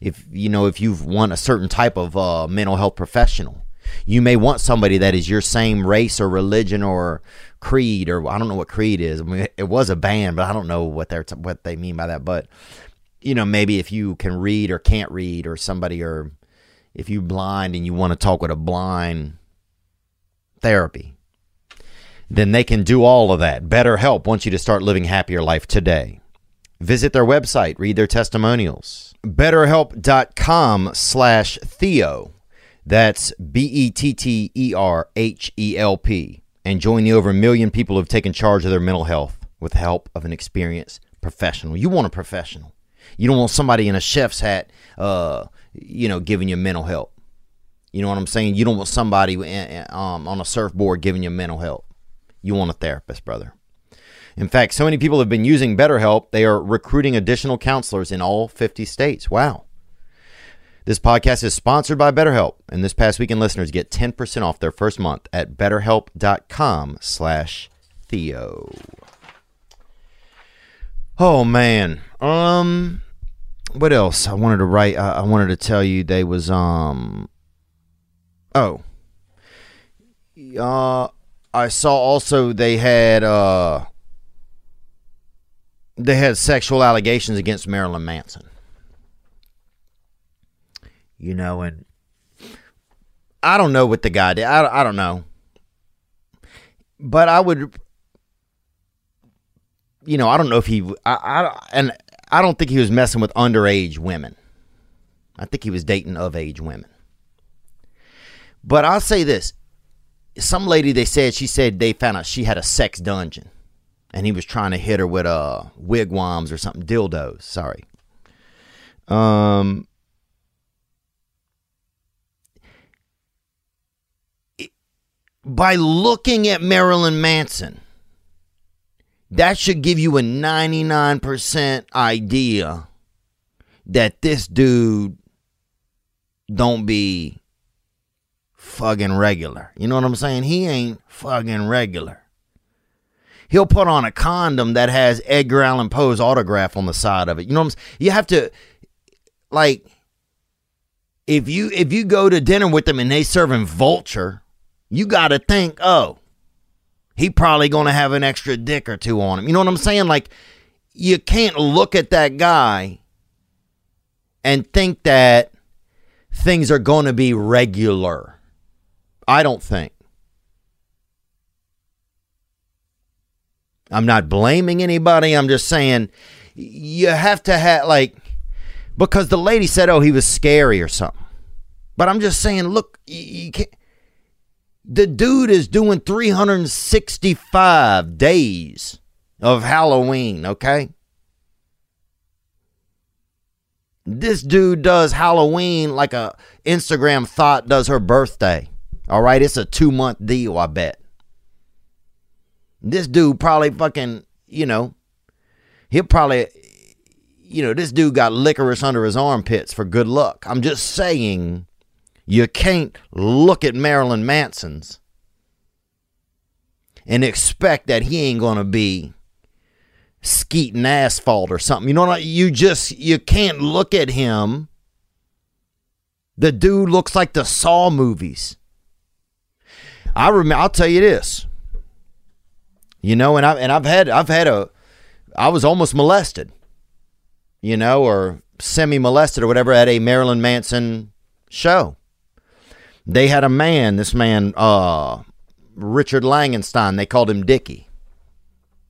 If you know if you've want a certain type of uh, mental health professional, you may want somebody that is your same race or religion or creed or I don't know what creed is. I mean, it was a band, but I don't know what they're what they mean by that. But you know, maybe if you can read or can't read, or somebody, or if you blind and you want to talk with a blind therapy, then they can do all of that. BetterHelp wants you to start living happier life today. Visit their website, read their testimonials. BetterHelp.com slash Theo. That's B E T T E R H E L P. And join the over a million people who have taken charge of their mental health with the help of an experienced professional. You want a professional. You don't want somebody in a chef's hat, uh, you know, giving you mental help. You know what I'm saying? You don't want somebody um, on a surfboard giving you mental help. You want a therapist, brother. In fact, so many people have been using BetterHelp, they are recruiting additional counselors in all 50 states. Wow. This podcast is sponsored by BetterHelp, and this past weekend listeners get 10% off their first month at betterhelp.com slash Theo. Oh man. Um what else? I wanted to write I, I wanted to tell you they was um Oh. Uh I saw also they had uh they had sexual allegations against Marilyn Manson. You know, and I don't know what the guy did. I, I don't know. But I would, you know, I don't know if he, I, I, and I don't think he was messing with underage women. I think he was dating of age women. But I'll say this some lady they said she said they found out she had a sex dungeon and he was trying to hit her with uh wigwams or something dildos sorry um by looking at Marilyn Manson that should give you a 99% idea that this dude don't be fucking regular. You know what I'm saying? He ain't fucking regular. He'll put on a condom that has Edgar Allan Poe's autograph on the side of it. You know what I'm saying? You have to like if you if you go to dinner with them and they serving vulture, you got to think, "Oh, he probably going to have an extra dick or two on him." You know what I'm saying? Like you can't look at that guy and think that things are going to be regular. I don't think. I'm not blaming anybody. I'm just saying you have to have, like, because the lady said, oh, he was scary or something. But I'm just saying, look, you, you can't. The dude is doing 365 days of Halloween, okay? This dude does Halloween like a Instagram thought does her birthday. All right, it's a two month deal, I bet. This dude probably fucking, you know, he'll probably, you know, this dude got licorice under his armpits for good luck. I'm just saying, you can't look at Marilyn Manson's and expect that he ain't gonna be skeeting asphalt or something. You know what? You just you can't look at him. The dude looks like the Saw movies. I remember. I'll tell you this. You know, and I and I've had I've had a I was almost molested. You know, or semi molested or whatever at a Marilyn Manson show. They had a man, this man, uh, Richard Langenstein, they called him Dickie.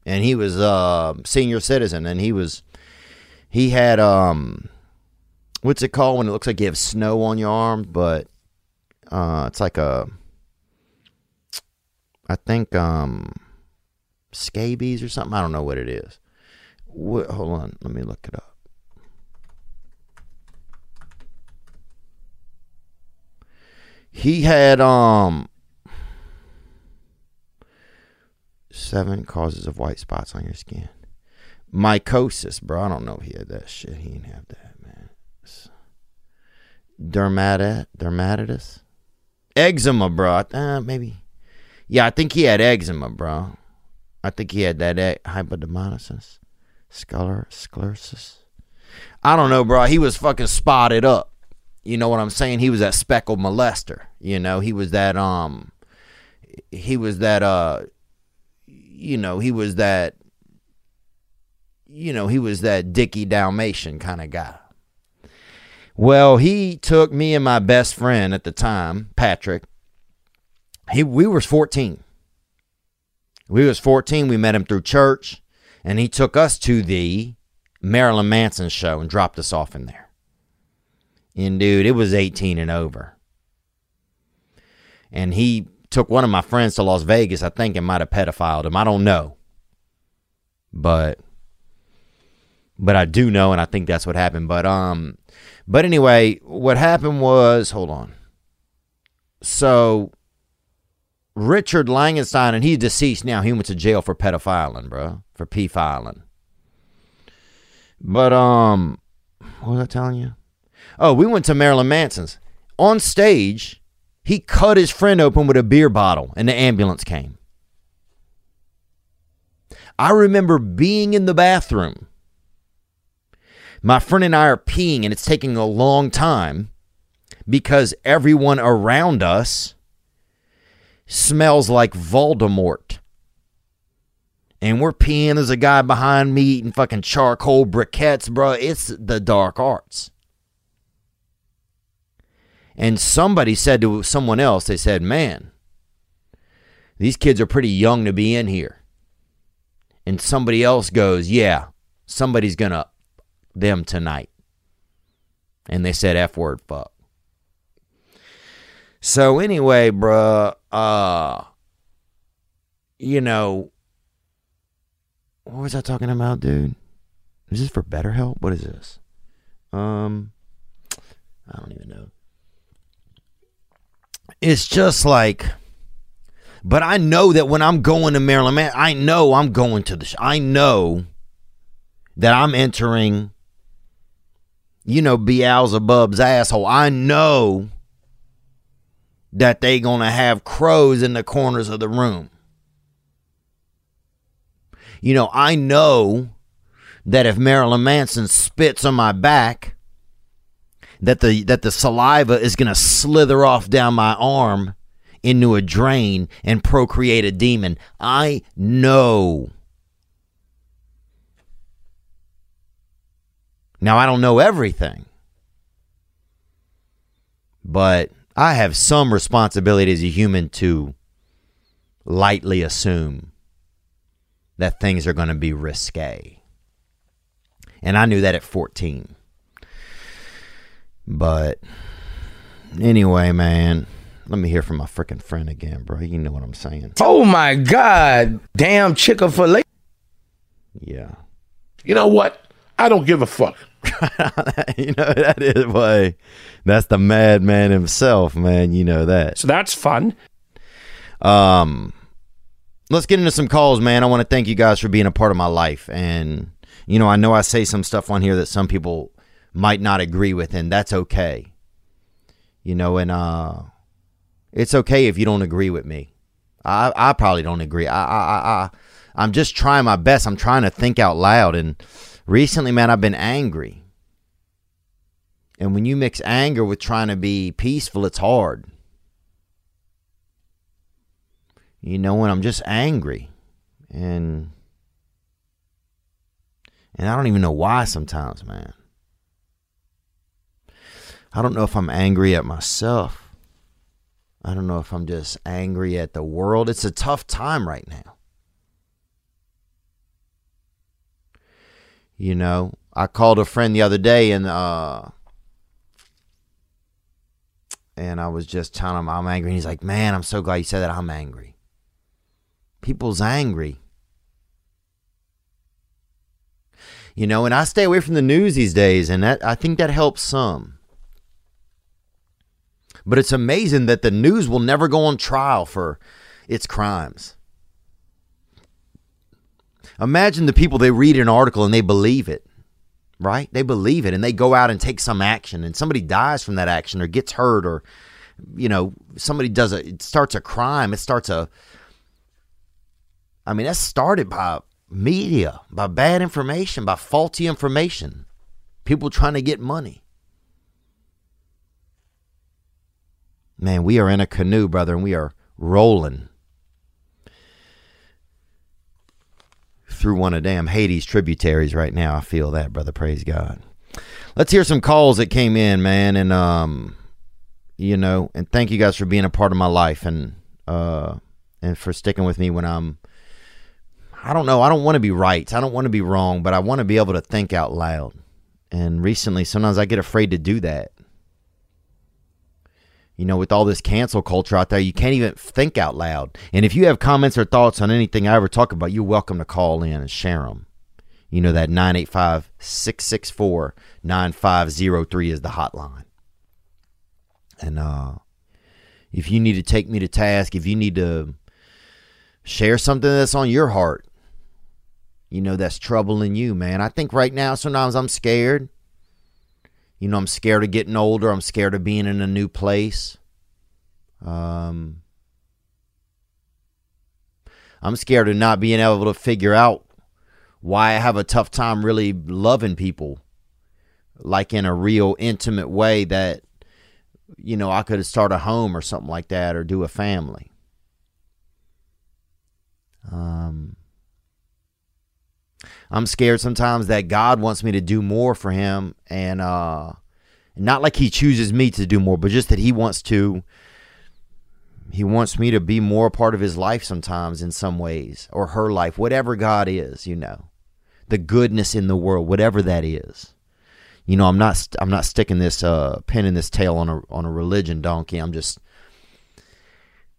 And he was a uh, senior citizen and he was he had um what's it called when it looks like you have snow on your arm, but uh it's like a I think um scabies or something. I don't know what it is. What, hold on, let me look it up. He had um seven causes of white spots on your skin. Mycosis, bro. I don't know if he had that shit. He didn't have that, man. dermati- dermatitis, eczema, bro. Uh, maybe. Yeah, I think he had eczema, bro. I think he had that e- hypodermolysis, scler- sclerosis. I don't know, bro. He was fucking spotted up. You know what I'm saying? He was that speckled molester. You know, he was that um, he was that uh, you know, he was that, you know, he was that Dickie Dalmatian kind of guy. Well, he took me and my best friend at the time, Patrick. He we was 14. We was 14. We met him through church, and he took us to the Marilyn Manson show and dropped us off in there. And dude, it was 18 and over. And he took one of my friends to Las Vegas. I think it might have pedophiled him. I don't know. But but I do know and I think that's what happened. But um but anyway, what happened was hold on. So Richard Langenstein, and he's deceased now. He went to jail for pedophiling, bro, for p filing. But um, what was I telling you? Oh, we went to Marilyn Manson's on stage. He cut his friend open with a beer bottle, and the ambulance came. I remember being in the bathroom. My friend and I are peeing, and it's taking a long time because everyone around us smells like Voldemort. And we're peeing. There's a guy behind me eating fucking charcoal briquettes, bro. It's the dark arts. And somebody said to someone else, they said, man, these kids are pretty young to be in here. And somebody else goes, yeah, somebody's going to them tonight. And they said F word fuck. So anyway, bruh, uh you know what was I talking about, dude? Is this for BetterHelp? What is this? Um I don't even know. It's just like but I know that when I'm going to Maryland, man, I know I'm going to the sh- I know that I'm entering you know Beelzebub's asshole. I know that they gonna have crows in the corners of the room. You know, I know that if Marilyn Manson spits on my back, that the that the saliva is gonna slither off down my arm into a drain and procreate a demon. I know. Now I don't know everything. But I have some responsibility as a human to lightly assume that things are going to be risque. And I knew that at 14. But anyway, man, let me hear from my freaking friend again, bro. You know what I'm saying. Oh my God. Damn Chick fil A. Yeah. You know what? I don't give a fuck. you know, that is why that's the madman himself, man. You know that. So that's fun. Um, let's get into some calls, man. I want to thank you guys for being a part of my life. And, you know, I know I say some stuff on here that some people might not agree with, and that's okay. You know, and uh, it's okay if you don't agree with me. I, I probably don't agree. I, I, I, I'm just trying my best. I'm trying to think out loud. And recently, man, I've been angry. And when you mix anger with trying to be peaceful, it's hard. You know, when I'm just angry. And and I don't even know why sometimes, man. I don't know if I'm angry at myself. I don't know if I'm just angry at the world. It's a tough time right now. You know, I called a friend the other day and uh and I was just telling him I'm angry and he's like, "Man, I'm so glad you said that. I'm angry." People's angry. You know, and I stay away from the news these days and that I think that helps some. But it's amazing that the news will never go on trial for its crimes. Imagine the people they read an article and they believe it. right? They believe it and they go out and take some action and somebody dies from that action or gets hurt or you know, somebody does a it starts a crime, it starts a I mean, that's started by media, by bad information, by faulty information. People trying to get money. Man, we are in a canoe, brother, and we are rolling through one of damn Hades tributaries right now. I feel that, brother. Praise God. Let's hear some calls that came in, man, and um, you know, and thank you guys for being a part of my life and uh, and for sticking with me when I'm. I don't know. I don't want to be right. I don't want to be wrong, but I want to be able to think out loud. And recently, sometimes I get afraid to do that. You know, with all this cancel culture out there, you can't even think out loud. And if you have comments or thoughts on anything I ever talk about, you're welcome to call in and share them. You know, that 985 664 9503 is the hotline. And uh, if you need to take me to task, if you need to share something that's on your heart, you know, that's troubling you, man. I think right now, sometimes I'm scared. You know, I'm scared of getting older. I'm scared of being in a new place. Um, I'm scared of not being able to figure out why I have a tough time really loving people, like in a real intimate way that, you know, I could start a home or something like that or do a family. Um, I'm scared sometimes that God wants me to do more for him and uh not like he chooses me to do more, but just that he wants to he wants me to be more a part of his life sometimes in some ways or her life, whatever God is, you know. The goodness in the world, whatever that is. You know, I'm not I'm not sticking this uh pinning this tail on a on a religion donkey. I'm just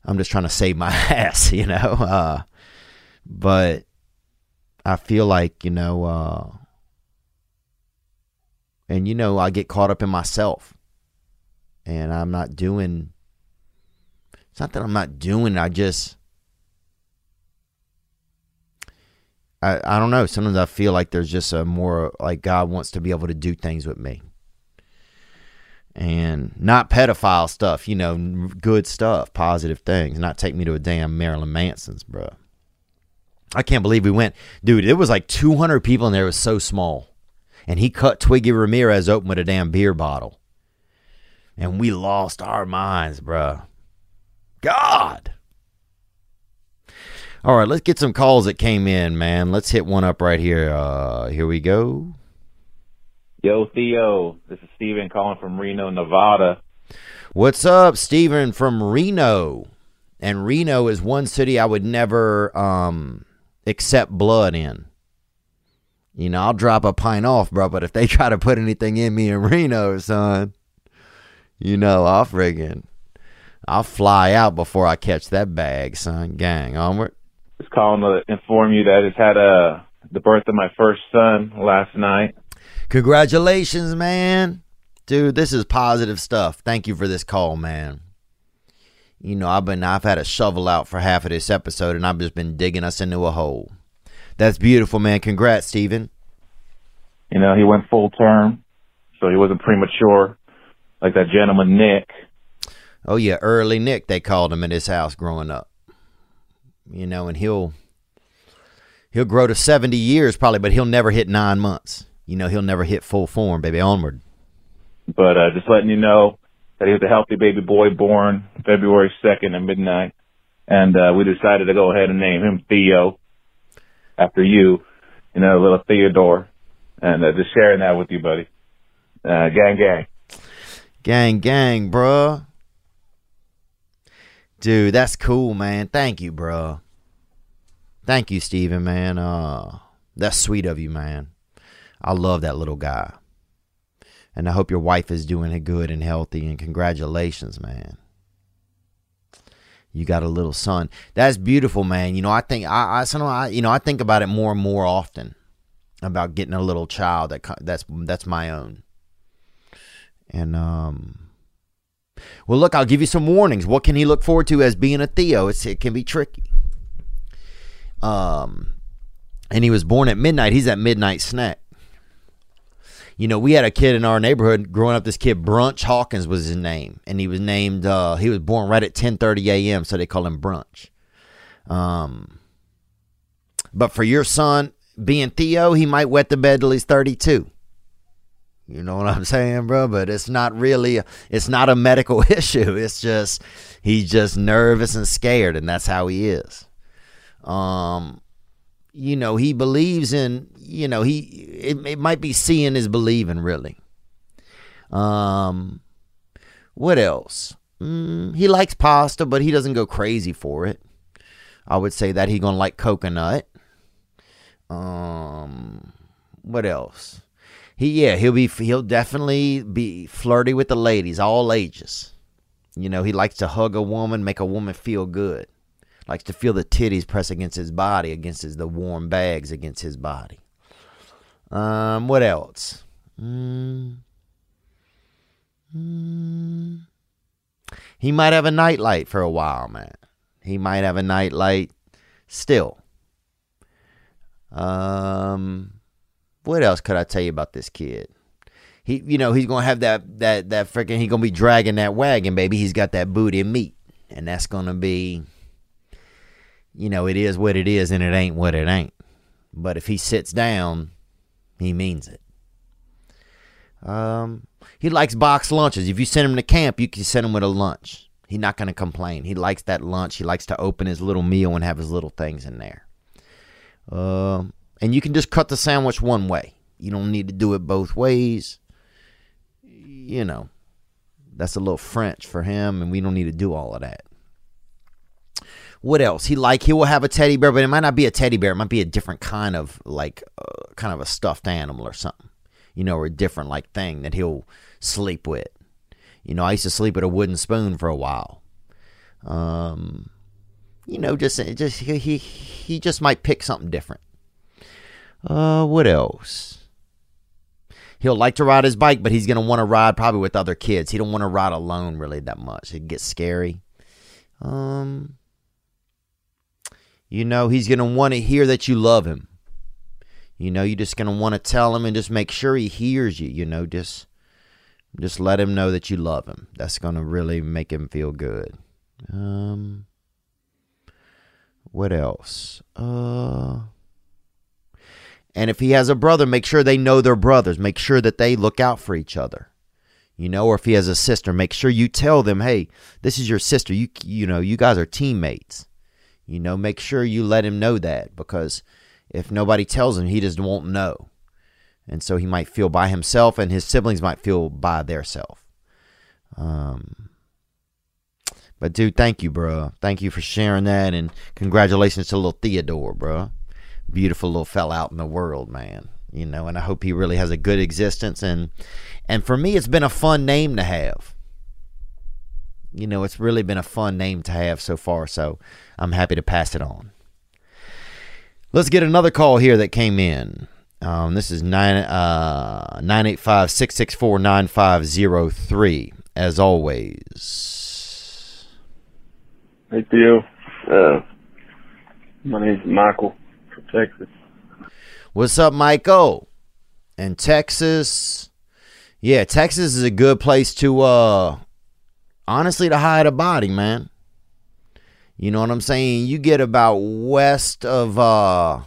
I'm just trying to save my ass, you know. Uh but I feel like, you know, uh, and you know, I get caught up in myself and I'm not doing, it's not that I'm not doing, I just, I, I don't know. Sometimes I feel like there's just a more, like God wants to be able to do things with me. And not pedophile stuff, you know, good stuff, positive things. Not take me to a damn Marilyn Manson's, bro. I can't believe we went, dude. It was like 200 people in there. It was so small, and he cut Twiggy Ramirez open with a damn beer bottle, and we lost our minds, bruh. God. All right, let's get some calls that came in, man. Let's hit one up right here. Uh, here we go. Yo, Theo, this is Steven calling from Reno, Nevada. What's up, Steven from Reno? And Reno is one city I would never um accept blood in. You know, I'll drop a pint off, bro, but if they try to put anything in me in Reno, son, you know, I'll friggin' I'll fly out before I catch that bag, son. Gang, onward. Just calling to inform you that I just had uh, the birth of my first son last night. Congratulations, man. Dude, this is positive stuff. Thank you for this call, man. You know, I've been I've had a shovel out for half of this episode and I've just been digging us into a hole. That's beautiful, man. Congrats, Steven. You know, he went full term, so he wasn't premature like that gentleman Nick. Oh yeah, early Nick they called him in his house growing up. You know, and he'll he'll grow to 70 years probably, but he'll never hit 9 months. You know, he'll never hit full form, baby. Onward. But uh, just letting you know that he was a healthy baby boy born February 2nd at midnight. And uh, we decided to go ahead and name him Theo after you, you know, little Theodore. And uh, just sharing that with you, buddy. Uh, gang, gang. Gang, gang, bruh. Dude, that's cool, man. Thank you, bruh. Thank you, Steven, man. Uh, that's sweet of you, man. I love that little guy. And I hope your wife is doing it good and healthy. And congratulations, man. You got a little son. That's beautiful, man. You know, I think I, I, I you know, I think about it more and more often about getting a little child that that's that's my own. And um, well, look, I'll give you some warnings. What can he look forward to as being a Theo? It's, it can be tricky. Um, and he was born at midnight. He's that midnight snack. You know, we had a kid in our neighborhood growing up. This kid Brunch Hawkins was his name, and he was named. Uh, he was born right at 10:30 a.m., so they call him Brunch. Um, but for your son being Theo, he might wet the bed till he's 32. You know what I'm saying, bro? But it's not really, it's not a medical issue. It's just, he's just nervous and scared, and that's how he is. Um, you know, he believes in, you know, he, it, it might be seeing is believing, really. Um, what else? Mm, he likes pasta, but he doesn't go crazy for it. I would say that he gonna like coconut. Um, what else? He yeah he'll be he'll definitely be flirty with the ladies, all ages. You know he likes to hug a woman, make a woman feel good. Likes to feel the titties press against his body, against his the warm bags against his body. Um, what else? Mm. Mm. He might have a nightlight for a while, man. He might have a nightlight still. Um, what else could I tell you about this kid? He, you know, he's gonna have that that that freaking. He's gonna be dragging that wagon, baby. He's got that booty and meat, and that's gonna be. You know, it is what it is, and it ain't what it ain't. But if he sits down, he means it. Um, he likes box lunches. If you send him to camp, you can send him with a lunch. He's not going to complain. He likes that lunch. He likes to open his little meal and have his little things in there. Um, and you can just cut the sandwich one way. You don't need to do it both ways. You know, that's a little French for him, and we don't need to do all of that. What else? He like he will have a teddy bear, but it might not be a teddy bear. It might be a different kind of like uh, kind of a stuffed animal or something. You know, or a different like thing that he'll sleep with. You know, I used to sleep with a wooden spoon for a while. Um, you know, just just he he, he just might pick something different. Uh, what else? He'll like to ride his bike, but he's gonna want to ride probably with other kids. He don't want to ride alone really that much. It gets scary. Um, you know, he's gonna want to hear that you love him. You know, you're just gonna want to tell him and just make sure he hears you. You know, just just let him know that you love him. That's gonna really make him feel good. Um, what else? Uh. And if he has a brother, make sure they know their brothers. Make sure that they look out for each other. You know, or if he has a sister, make sure you tell them, "Hey, this is your sister. You you know, you guys are teammates." You know, make sure you let him know that because if nobody tells him, he just won't know. And so he might feel by himself and his siblings might feel by their self. Um but dude, thank you, bro. Thank you for sharing that and congratulations to little Theodore, bro beautiful little fella out in the world, man. You know, and I hope he really has a good existence and and for me it's been a fun name to have. You know, it's really been a fun name to have so far, so I'm happy to pass it on. Let's get another call here that came in. Um, this is 9 uh 985 664 9503 as always. Hey Theo, uh, my name's Michael from Texas. What's up, Michael? And Texas. Yeah, Texas is a good place to uh honestly to hide a body, man. You know what I'm saying? You get about west of uh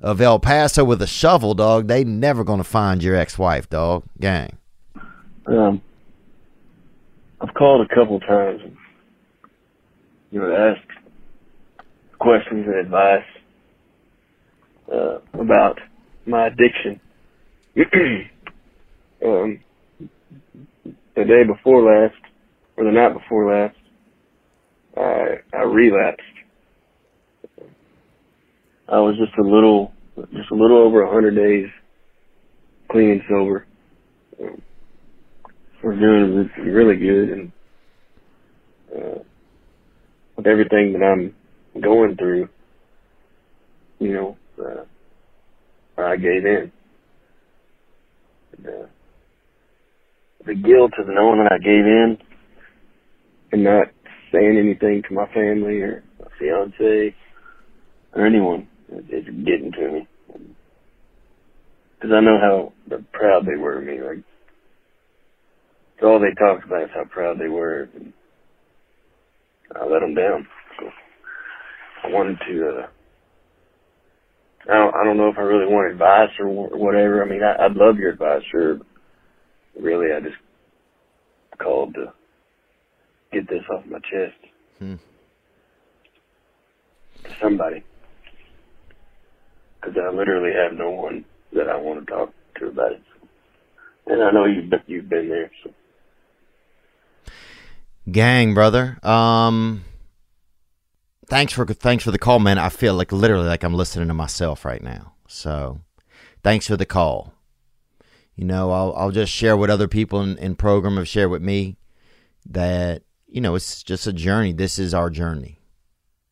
of El Paso with a shovel, dog, they never gonna find your ex wife, dog. Gang. Um, I've called a couple times, and, you know, asked questions and advice uh, about my addiction. um, the day before last, or the night before last, I I relapsed. I was just a little, just a little over a hundred days clean and sober. We're doing really good, and uh, with everything that I'm going through, you know, uh, I gave in. And, uh, the guilt of knowing that I gave in and not saying anything to my family or my fiance or anyone, it, it's getting to me. because I know how proud they were of me. Like, it's all they talked about is how proud they were. And I let them down. So I wanted to. uh I don't, I don't know if I really want advice or whatever. I mean, I, I'd love your advice, sure. But really, I just called to get this off my chest Hmm. to somebody. Because I literally have no one that I want to talk to about it. And I know you've been, you've been there. So. Gang, brother. Um, thanks for thanks for the call, man. I feel like literally like I'm listening to myself right now. So, thanks for the call. You know, I'll I'll just share what other people in, in program have shared with me that you know it's just a journey. This is our journey,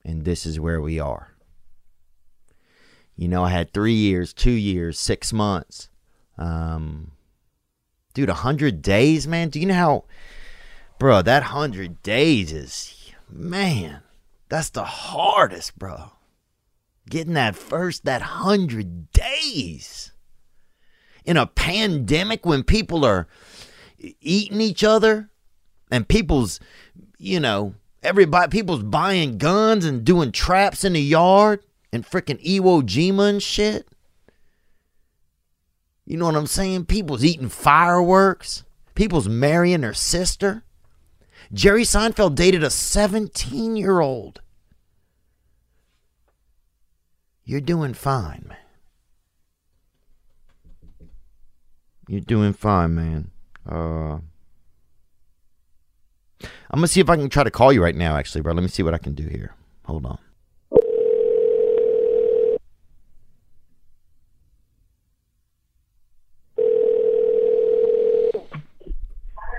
and this is where we are. You know, I had three years, two years, six months. Um, dude, a hundred days, man. Do you know how? Bro, that hundred days is man, that's the hardest, bro. Getting that first that hundred days in a pandemic when people are eating each other and people's you know, everybody people's buying guns and doing traps in the yard and freaking Iwo Jima and shit. You know what I'm saying? People's eating fireworks. People's marrying their sister. Jerry Seinfeld dated a 17 year old. You're doing fine, man. You're doing fine, man. Uh, I'm gonna see if I can try to call you right now, actually, bro. Let me see what I can do here. Hold on.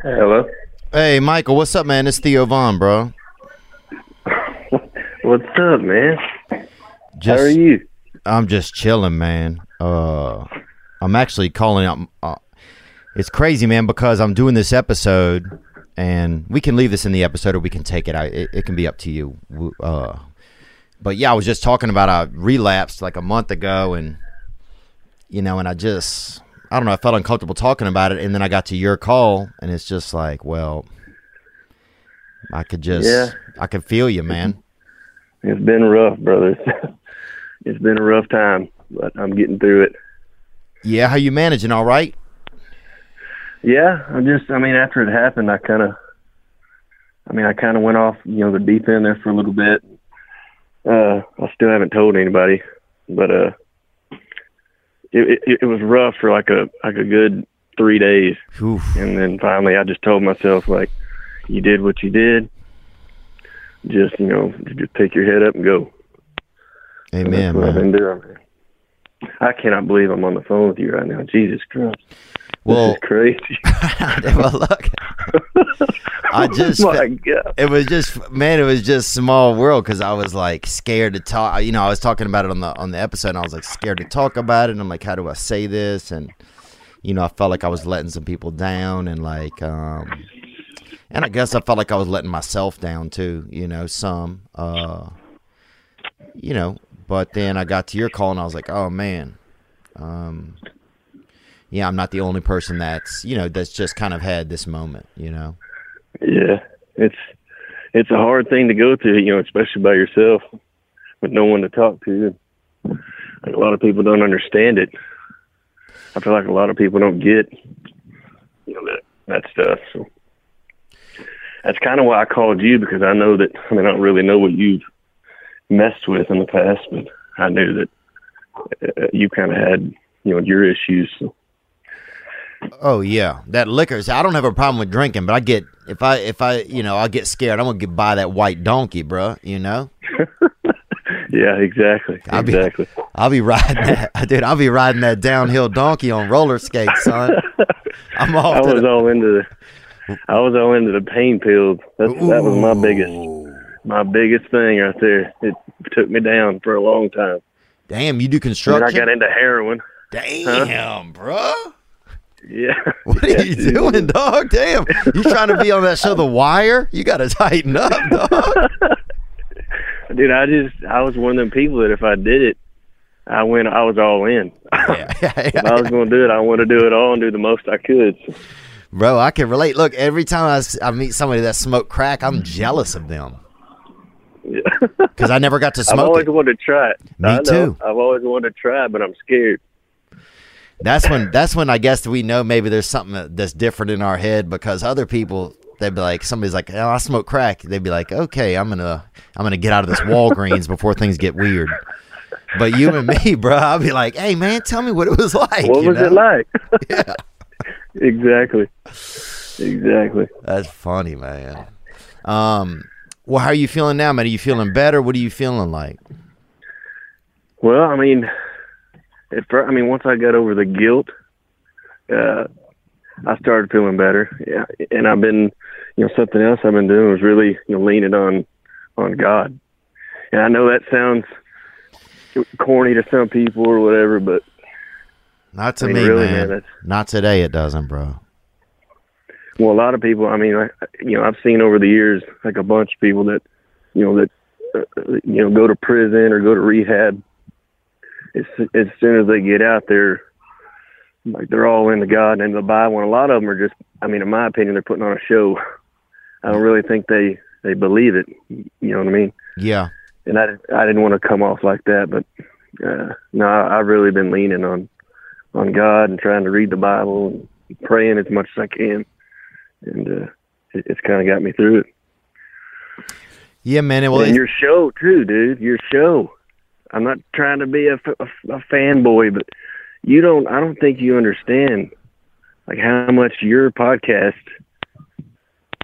Hello. Hey, Michael, what's up, man? It's Theo Von, bro. What's up, man? Just, How are you? I'm just chilling, man. Uh, I'm actually calling out. Uh, it's crazy, man, because I'm doing this episode, and we can leave this in the episode, or we can take it out. It, it can be up to you. Uh, but yeah, I was just talking about I relapsed like a month ago, and you know, and I just, I don't know, I felt uncomfortable talking about it, and then I got to your call, and it's just like, well, I could just, Yeah. I could feel you, man. It's been rough, brother. it's been a rough time, but I'm getting through it. Yeah, how you managing? All right. Yeah, I just, I mean, after it happened, I kind of, I mean, I kind of went off, you know, the deep end there for a little bit. Uh, I still haven't told anybody, but uh, it, it it was rough for like a like a good three days, Oof. and then finally, I just told myself like, you did what you did. Just you know, just pick your head up and go. Amen, I've been doing. I cannot believe I'm on the phone with you right now. Jesus Christ. Well, crazy. well, look, I just, oh my fe- God. it was just, man, it was just small world because I was like scared to talk. You know, I was talking about it on the on the episode, and I was like scared to talk about it. And I'm like, how do I say this? And you know, I felt like I was letting some people down, and like, um, and I guess I felt like I was letting myself down too. You know, some, uh, you know, but then I got to your call, and I was like, oh man, um, yeah, I'm not the only person that's you know that's just kind of had this moment, you know. Yeah, it's it's a hard thing to go through, you know, especially by yourself with no one to talk to. Like a lot of people don't understand it. I feel like a lot of people don't get you know that that stuff. So that's kind of why I called you because I know that I mean I don't really know what you've messed with in the past, but I knew that uh, you kind of had you know your issues. So. Oh yeah, that liquor. I don't have a problem with drinking, but I get if I if I you know I get scared, I'm gonna get buy that white donkey, bruh, You know, Yeah, exactly, I'll be- exactly. I'll be riding that, dude. I'll be riding that downhill donkey on roller skates, son. I'm off I was the, all into the I was all into the pain pills. That's that was my biggest my biggest thing right there. It took me down for a long time. Damn, you do construction. I got into heroin. Damn, bruh. Yeah. What are Yeah, you dude. doing, dog? Damn, you trying to be on that show, The Wire? You got to tighten up, dog. Dude, I just I was one of them people that if I did it, I went. I was all in. Yeah, yeah, if I was going to do it, I want to do it all and do the most I could. Bro, I can relate. Look, every time I, I meet somebody that smoke crack, I'm jealous of them Yeah. because I never got to smoke. I've always it. wanted to try it. Me too. I've always wanted to try it, but I'm scared. That's when that's when I guess we know maybe there's something that's different in our head because other people they'd be like somebody's like oh, I smoke crack they'd be like okay I'm gonna I'm gonna get out of this Walgreens before things get weird. But you and me, bro, I'll be like, hey man, tell me what it was like. what was know? it like? Yeah. exactly. Exactly. That's funny, man. Um, well, how are you feeling now, man? Are you feeling better? What are you feeling like? Well, I mean, at first, I mean, once I got over the guilt, uh, I started feeling better. Yeah, and I've been, you know, something else I've been doing was really, you know, leaning on, on God. And I know that sounds corny to some people or whatever, but Not to I mean, me, really, man. man, Not today. It doesn't, bro. well, a lot of people. I mean, I, you know, I've seen over the years like a bunch of people that, you know, that, uh, you know, go to prison or go to rehab. As as soon as they get out there, like they're all into God and the Bible, and a lot of them are just. I mean, in my opinion, they're putting on a show. I don't really think they they believe it. You know what I mean? Yeah. And I I didn't want to come off like that, but uh, no, I, I've really been leaning on on God and trying to read the Bible and praying as much as I can, and uh, it, it's kind of got me through it. Yeah, man. Well, and your show too, dude. Your show. I'm not trying to be a fanboy, but you don't. I don't think you understand like how much your podcast.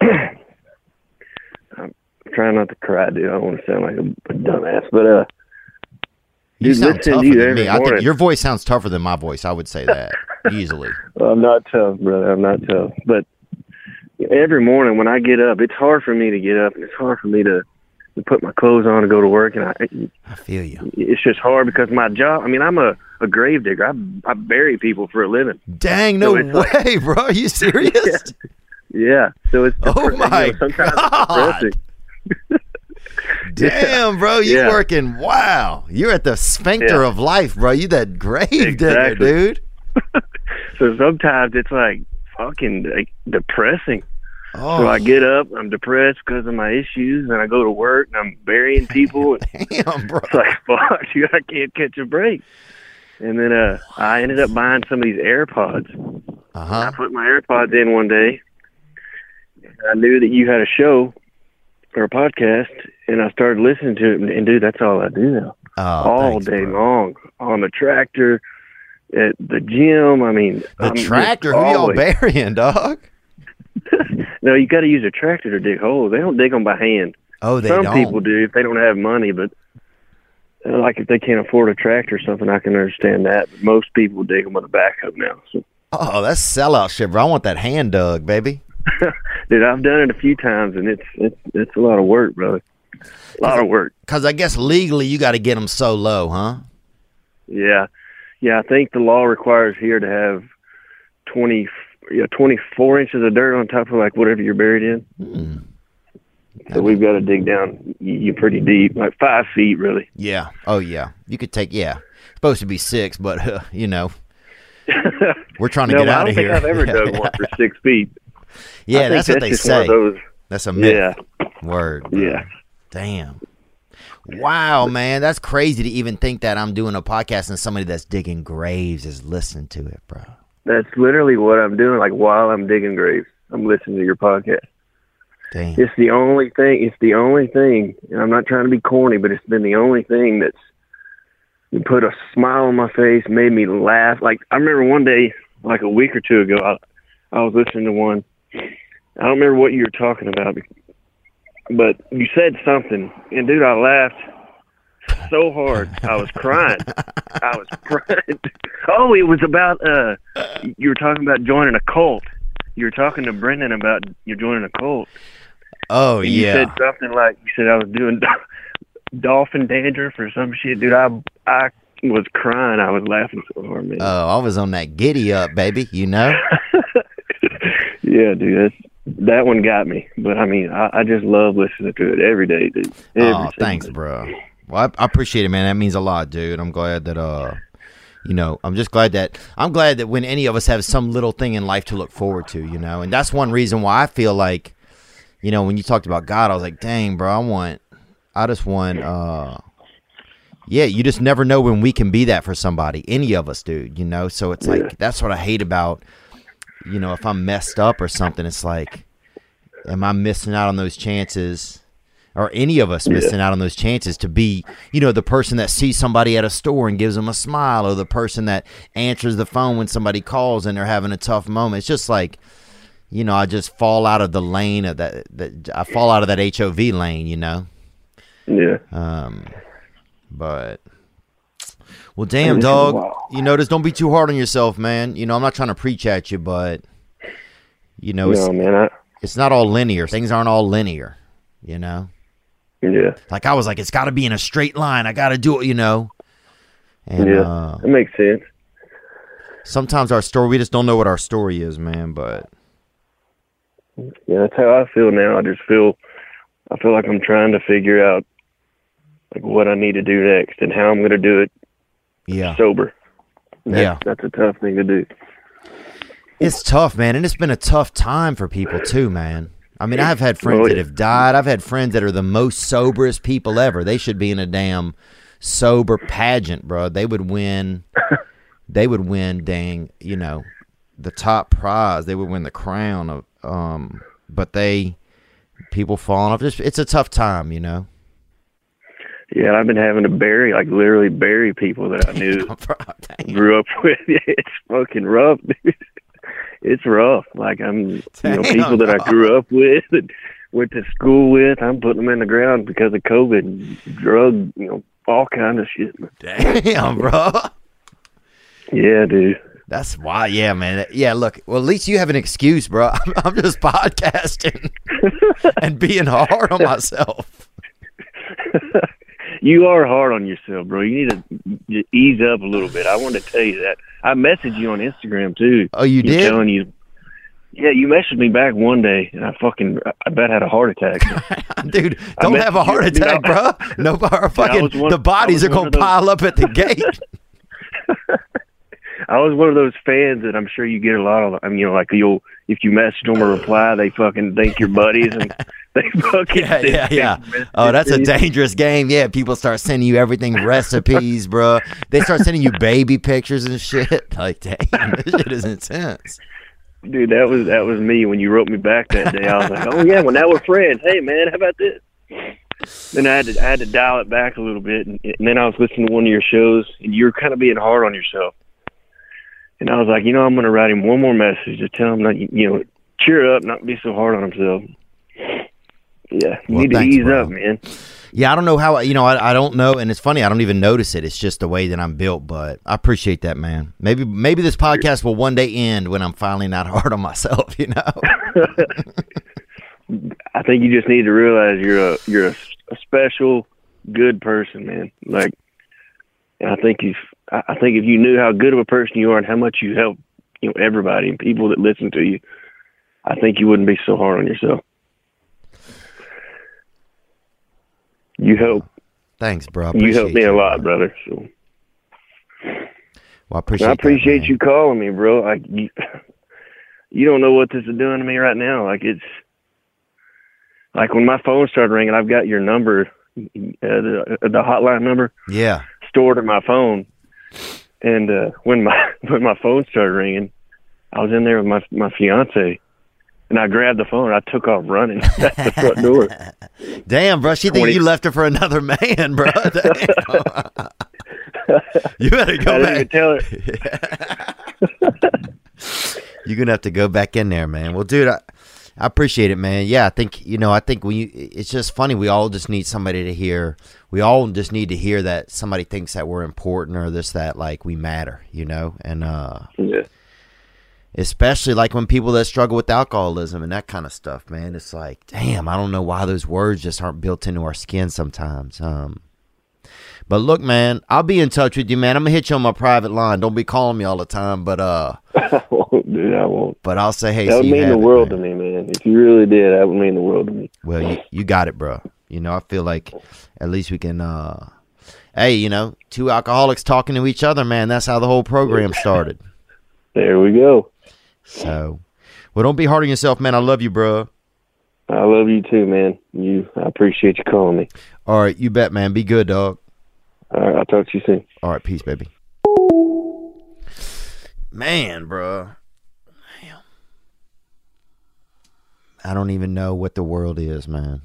I'm trying not to cry, dude. I don't want to sound like a, a dumbass, but uh, you dude, sound to tougher you than me. I think your voice sounds tougher than my voice. I would say that easily. I'm not tough, brother. I'm not tough. But every morning when I get up, it's hard for me to get up, and it's hard for me to, to put my clothes on and go to work. And I, I feel you. it's just hard because my job. I mean, I'm a, a grave digger. I I bury people for a living. Dang, no So it's like- way, bro. Are you serious? Yeah. So it's Oh depre- you know, my sometimes God. Damn, bro. You Yeah. working. Wow. You're at the sphincter Yeah. of life, bro. You that grave digger, dude. So sometimes it's like fucking like, depressing. Oh, So I get up, I'm depressed because of my issues, and I go to work and I'm burying people. and damn, bro. It's like fuck, you I can't catch a break. And then uh I ended up buying some of these AirPods. Uh-huh. I put my AirPods in one day. and I knew that you had a show or a podcast, and I started listening to it. And, and dude, that's all I do now, Oh, all thanks, day bro. long on the tractor, at the gym. I mean, The I'm tractor? Who y'all burying, dog? no, you got to use a tractor to dig holes. They don't dig them by hand. Oh, they Some don't. people do if they don't have money, but uh, like if they can't afford a tractor or something, I can understand that. But most people dig them with a backhoe now. So, Oh, that's sellout shit, bro. I want that hand dug, baby. dude, I've done it a few times, and it's it's it's a lot of work, brother. A lot of work. Because I guess legally you got to get them so low, huh? Yeah, yeah. I think the law requires here to have twenty, yeah, twenty four inches of dirt on top of like whatever you're buried in. Hmm. So we've got to dig down you you pretty deep, like five feet, really. Yeah. Oh, yeah. You could take, yeah. Supposed to be six, but, uh, you know, we're trying to no, get I out don't of think here. I've ever dug one for six feet. Yeah, I think that's what they just one of say. That's a myth. Yeah, Word. bro. yeah. Damn. Wow, man, that's crazy to even think that I'm doing a podcast and somebody that's digging graves is listening to it, bro. That's literally what I'm doing. Like while I'm digging graves, I'm listening to your podcast. Damn. It's the only thing. It's the only thing. And I'm not trying to be corny, but it's been the only thing that's put a smile on my face, made me laugh. Like I remember one day, like a week or two ago, I, I was listening to one. I don't remember what you were talking about, but you said something, and dude, I laughed so hard I was crying. I was crying. Oh, it was about uh, you were talking about joining a cult. You were talking to Brendan about you joining a cult. Oh, And You yeah. said something like you said I was doing dolphin dandruff or some shit, dude. I I was crying. I was laughing so hard, man. Oh, I was on that giddy up, baby, you know? yeah, dude. That's, that one got me. But I mean, I, I just love listening to it every day, dude. Every oh, thanks, day. bro. Well, I, I appreciate it, man. That means a lot, dude. I'm glad that uh, you know, I'm just glad that I'm glad that when any of us have some little thing in life to look forward to, you know, and that's one reason why I feel like, you know, when you talked about God, I was like, dang, bro, I want, I just want, uh, yeah, you just never know when we can be that for somebody, any of us, dude. You know, so it's like that's what I hate about, you know, if I'm messed up or something, it's like, am I missing out on those chances? Or any of us missing out on those chances to be, you know, the person that sees somebody at a store and gives them a smile, or the person that answers the phone when somebody calls and they're having a tough moment. It's just like, you know, I just fall out of the lane of that. that I fall out of that HOV lane, you know. Yeah. Um, but well, damn, dog. You know, just don't be too hard on yourself, man. You know, I'm not trying to preach at you, but you know, it's man. I, it's not all linear. Things aren't all linear. You know. Yeah. Like I was like, it's got to be in a straight line. I got to do it, you know. And Yeah. uh, That makes sense. sometimes our story, we just don't know what our story is, man. But Yeah, that's how I feel now. I just feel, I feel like I'm trying to figure out like what I need to do next and how I'm going to do it yeah, sober. That's, Yeah. that's a tough thing to do. it's tough, man, and it's been a tough time for people too, man. I mean, I've had friends that have died. I've had friends that are the most soberest people ever. They should be in a damn sober pageant, bro. They would win. they would win, dang, you know, the top prize. They would win the crown of. Um, but they people falling off. Just it's a tough time, you know. Yeah, I've been having to bury, like literally bury people that I knew, Bro, grew up with. it's fucking rough, dude. It's rough. Like I'm, you know, Damn, people that I grew up with and went to school with. I'm putting them in the ground because of COVID, drug, you know, all kind of shit. Damn, bro. Yeah, dude. That's why, yeah, man. Yeah, look. Well, at least you have an excuse, bro. I'm, I'm just podcasting and being hard on myself. you are hard on yourself, bro. You need to ease up a little bit. I wanted to tell you that. I messaged you on Instagram too. Oh, you did? telling you. Yeah, you messaged me back one day, and I fucking, I bet had a heart attack. Dude, don't have a heart dude, attack, I- bro. No, fucking one- the bodies are gonna those- pile up at the gate. I was one of those fans that I'm sure you get a lot of. I mean, you know, like you'll if you message them a reply, they fucking think you're buddies and they fucking yeah, yeah, yeah. Oh, that's a dangerous game. Yeah, people start sending you everything recipes, bro. They start sending you baby pictures and shit. Like, damn, this shit is intense. dude. That was that was me when you wrote me back that day. I was like, oh yeah, well now we're friends. Hey man, how about this? Then I had to I had to dial it back a little bit, and, and then I was listening to one of your shows, and you were kind of being hard on yourself. And I was like, you know, I'm going to write him one more message to tell him that you know, cheer up, not be so hard on himself. Yeah, you Well, need to thanks, ease bro. up, man. Yeah, I don't know how. You know, I, I don't know, and it's funny. I don't even notice it. It's just the way that I'm built. But I appreciate that, man. Maybe maybe this podcast will one day end when I'm finally not hard on myself. You know. I think you just need to realize you're a you're a, a special, good person, man. Like, I think if I think if you knew how good of a person you are and how much you help, you know, everybody and people that listen to you, I think you wouldn't be so hard on yourself. You help Thanks, bro. You appreciate help me a lot, bro. brother. So Well, I appreciate. I that, appreciate man. you calling me, bro. Like you, you don't know what this is doing to me right now. Like it's like when my phone started ringing, I've got your number, uh, the the hotline number Yeah. stored in my phone. And uh, when my when my phone started ringing, I was in there with my my fiance, and I grabbed the phone. I took off running at the front door. Damn, bro. She think you left her for another man, bro. You better I go even back. tell her. You're gonna have to go back in there, man. Well, dude, I, I appreciate it, man. Yeah, I think you know. I think we. It's just funny. We all just need somebody to hear. We all just need to hear that somebody thinks that we're important or this that like we matter, you know. And uh Yeah. especially like when people that struggle with alcoholism and that kind of stuff, man. It's like, damn, I don't know why those words just aren't built into our skin sometimes. Um, but look, man, I'll be in touch with you, man. I'm gonna hit you on my private line. Don't be calling me all the time, but uh, I won't, dude. I won't. but I'll say, hey, That would mean the it, world to me, man. If you really did, that would mean the world to me. Well, you, you got it, bro. You know, I feel like at least we can. uh Hey, you know, two alcoholics talking to each other, man. That's how the whole program started. There we go. So, well, don't be hard on yourself, man. I love you, bro. I love you too, man. You, I appreciate you calling me. All right, you bet, man. Be good, dog. All right, I'll talk to you soon. All right, peace, baby. Man, bro. Damn. I don't even know what the world is, man.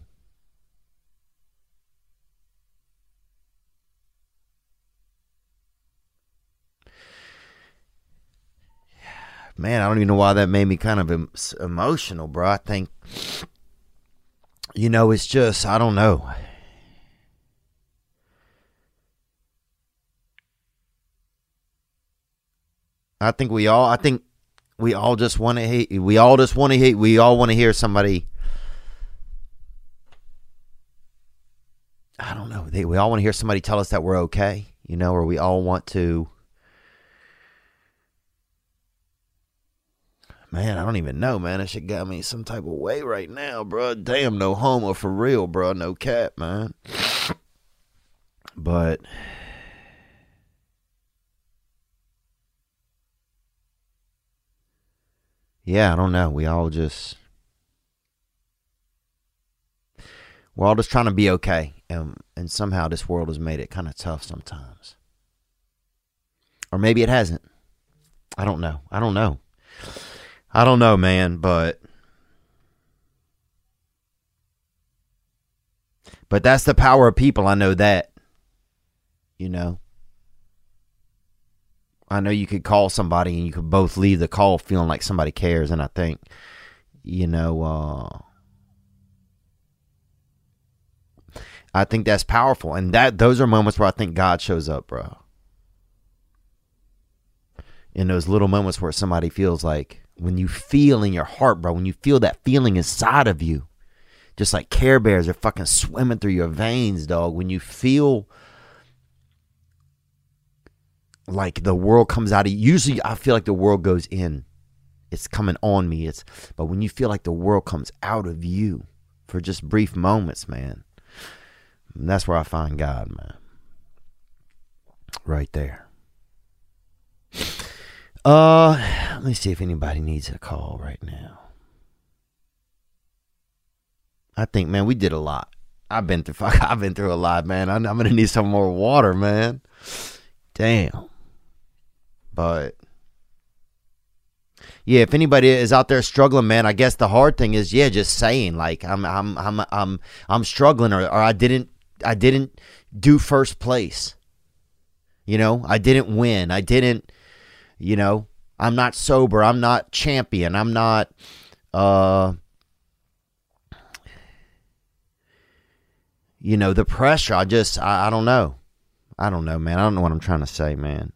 Man, I don't even know why that made me kind of em- emotional, bro. I think, you know, it's just, I don't know. I think we all. I think we all just want to hate. We all just want to hate. We all want to hear somebody. I don't know. They, we all want to hear somebody tell us that we're okay. You know, or we all want to. Man, I don't even know, man. That shit got me some type of way right now, bro. Damn, no homo for real, bro. No cat, man. But yeah, I don't know. We all just we're all just trying to be okay, and and somehow this world has made it kind of tough sometimes, or maybe it hasn't. I don't know. I don't know. I don't know, man. But but that's the power of people. I know that. You know. I know you could call somebody and you could both leave the call feeling like somebody cares. And I think, you know, uh, I think that's powerful. And that those are moments where I think God shows up, bro. In those little moments where somebody feels like when you feel in your heart, bro, when you feel that feeling inside of you, just like Care Bears are fucking swimming through your veins, dog. When you feel like the world comes out of you, usually I feel like the world goes in. It's coming on me. It's but when you feel like the world comes out of you for just brief moments, man. That's where I find God, man. Right there. Uh let me see if anybody needs a call right now. I think man, we did a lot. I've been through fuck, I've been through a lot, man. I'm, I'm gonna need some more water, man. Damn. But yeah, if anybody is out there struggling, man, I guess the hard thing is, yeah, just saying like I'm I'm I'm I'm I'm struggling or, or I didn't I didn't do first place. You know, I didn't win. I didn't, you know, I'm not sober. I'm not champion. I'm not uh you know, the pressure. I just I, I don't know. I don't know, man. I don't know what I'm trying to say, man.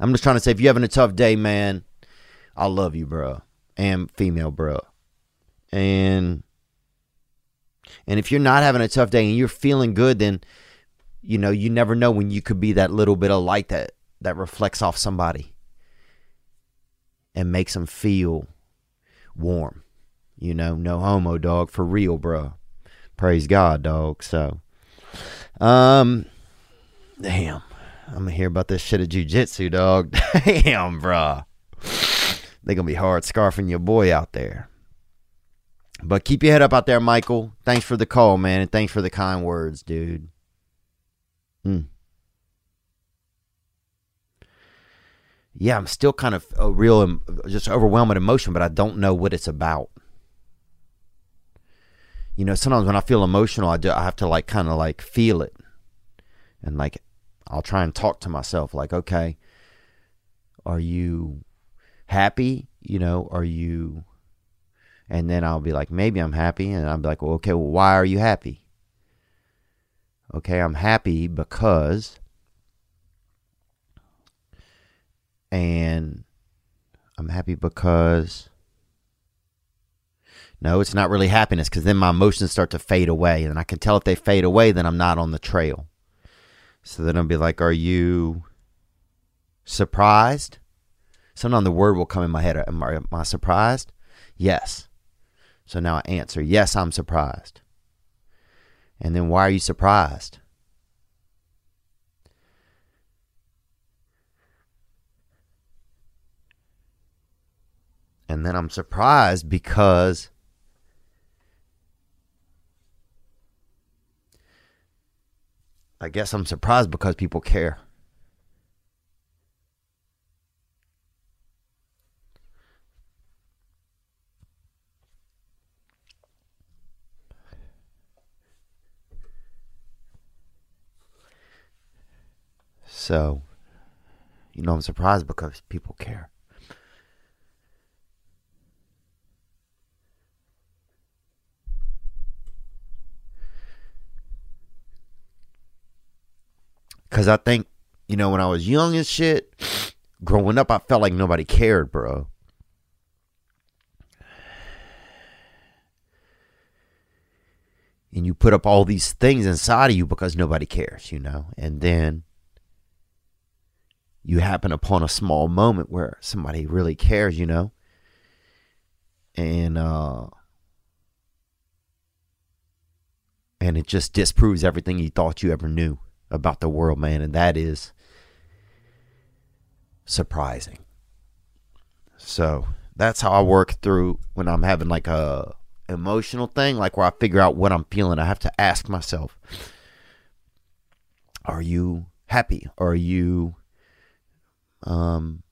I'm just trying to say, if you're having a tough day, man, I love you, bro, and female, bro, and and if you're not having a tough day and you're feeling good, then you know you never know when you could be that little bit of light that that reflects off somebody and makes them feel warm. You know, no homo, dog, for real, bro. Praise God, dog. So, um, damn. I'm gonna hear about this shit at jujitsu, dog. Damn, bruh. They gonna be hard scarfing your boy out there. But keep your head up out there, Michael. Thanks for the call, man, and thanks for the kind words, dude. Hmm. Yeah, I'm still kind of a real, just overwhelming emotion, but I don't know what it's about. You know, sometimes when I feel emotional, I do, I have to like kind of like feel it, and like I'll try and talk to myself like, okay, are you happy? You know, are you and then I'll be like, maybe I'm happy, and I'll be like, well, okay, well, why are you happy? Okay, I'm happy because and I'm happy because no, it's not really happiness because then my emotions start to fade away, and I can tell if they fade away, then I'm not on the trail. So then I'll be like, Are you surprised? Sometimes the word will come in my head. Am I, am I surprised? Yes. So now I answer, yes, I'm surprised. And then why are you surprised? And then I'm surprised because I guess I'm surprised because people care. So, you know, I'm surprised because people care. Because I think, you know, when I was young and shit, growing up, I felt like nobody cared, bro. And you put up all these things inside of you because nobody cares, you know? And then you happen upon a small moment where somebody really cares, you know? And, uh, and it just disproves everything you thought you ever knew about the world, man, and that is surprising. So that's how I work through when I'm having like a emotional thing, like where I figure out what I'm feeling. I have to ask myself, are you happy? Are you um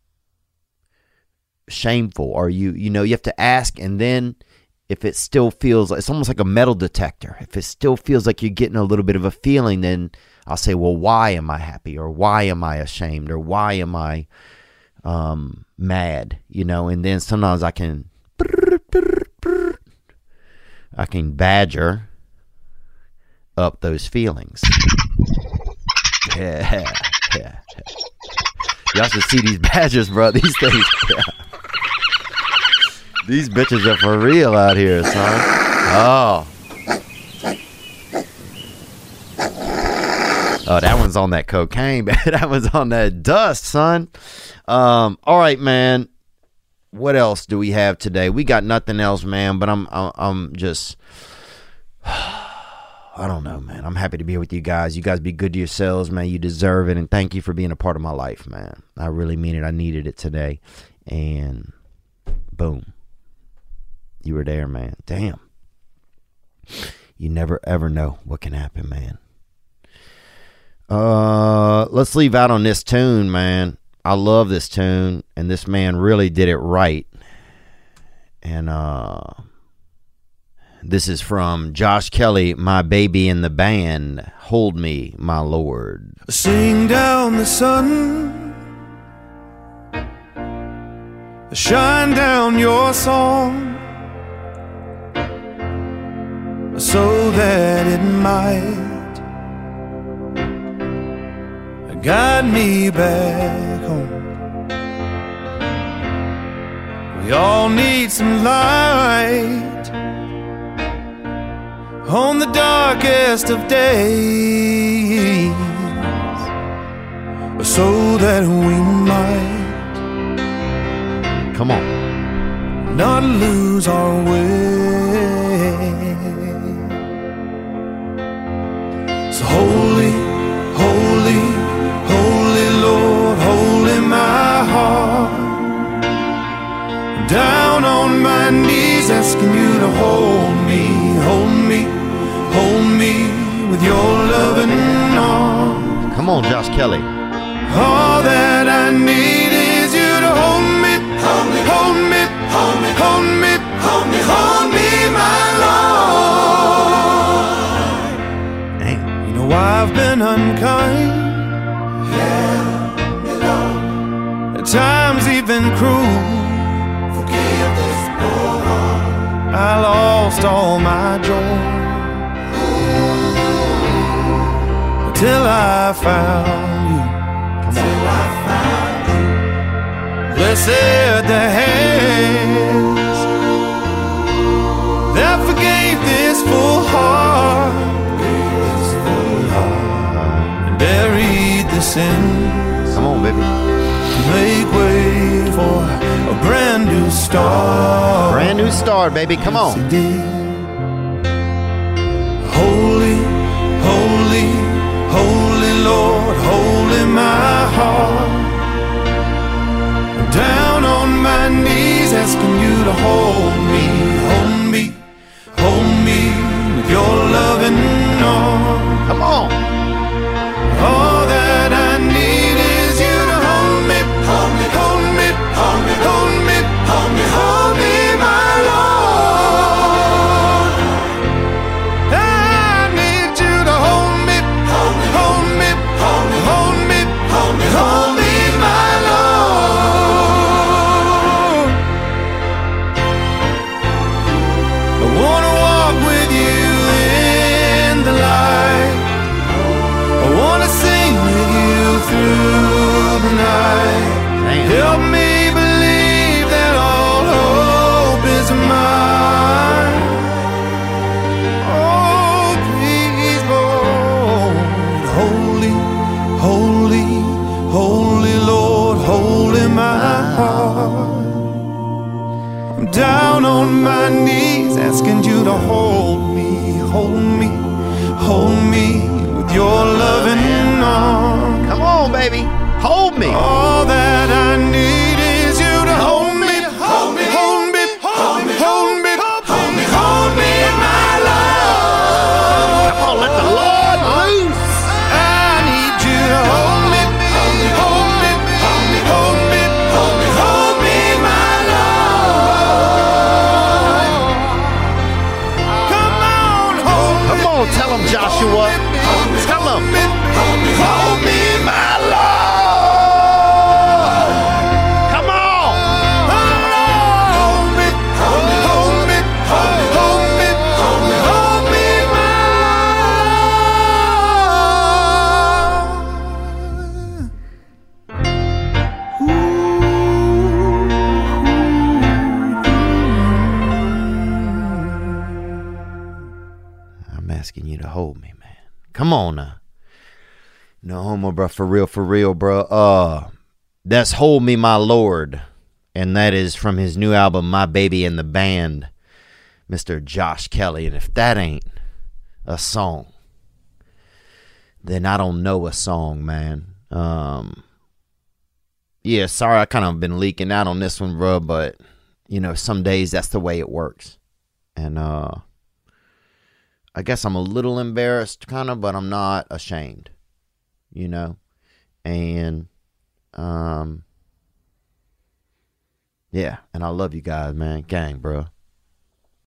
shameful? Are you you know, you have to ask and then if it still feels it's almost like a metal detector. If it still feels like you're getting a little bit of a feeling, then I'll say, well, why am I happy? Or why am I ashamed? Or why am I um, mad? You know, and then sometimes I can, I can badger up those feelings. Yeah, yeah. Y'all should see these badgers, bro. These things. Yeah. These bitches are for real out here, son. Oh. Oh, that one's on that cocaine. Man. That one's on that dust, son. Um, all right, man. What else do we have today? We got nothing else, man. But I'm, I'm, I'm just, I don't know, man. I'm happy to be with you guys. You guys be good to yourselves, man. You deserve it, and thank you for being a part of my life, man. I really mean it. I needed it today, and boom, you were there, man. Damn. You never ever know what can happen, man. Uh, let's leave out on this tune, man. I love this tune, and this man really did it right. And uh, this is from Josh Kelley, "My Baby in the Band." Hold me, my Lord. Sing down the sun, shine down your song, so that it might guide me back home. We all need some light on the darkest of days, so that we might Come on. not lose our way. Me with your loving arms. Come on, Josh Kelley. All that I need is you to hold me, hold me, hold me, hold me, hold me, hold me, hold me, my Lord. Damn. You know I've been unkind, Yeah, at times even cruel. Forgive this poor heart. I lost all my joy till I found you. Come on. Blessed the hands that forgave this full heart and buried the sin Come on, baby. make way for a brand new start. Brand new star, baby. Come on. Yes, loving to hold me, hold me, hold me with your loving Come on now. No homo, bro. For real, for real, bro. Uh, that's "Hold Me, My Lord," and that is from his new album, "My Baby and the Band," Mr. Josh Kelley. And if that ain't a song, then I don't know a song, man. Um, yeah, sorry, I kind of been leaking out on this one, bro. But you know, some days that's the way it works, and uh. I guess I'm a little embarrassed, kind of, but I'm not ashamed, you know? And, um, yeah, and I love you guys, man. Gang, bro.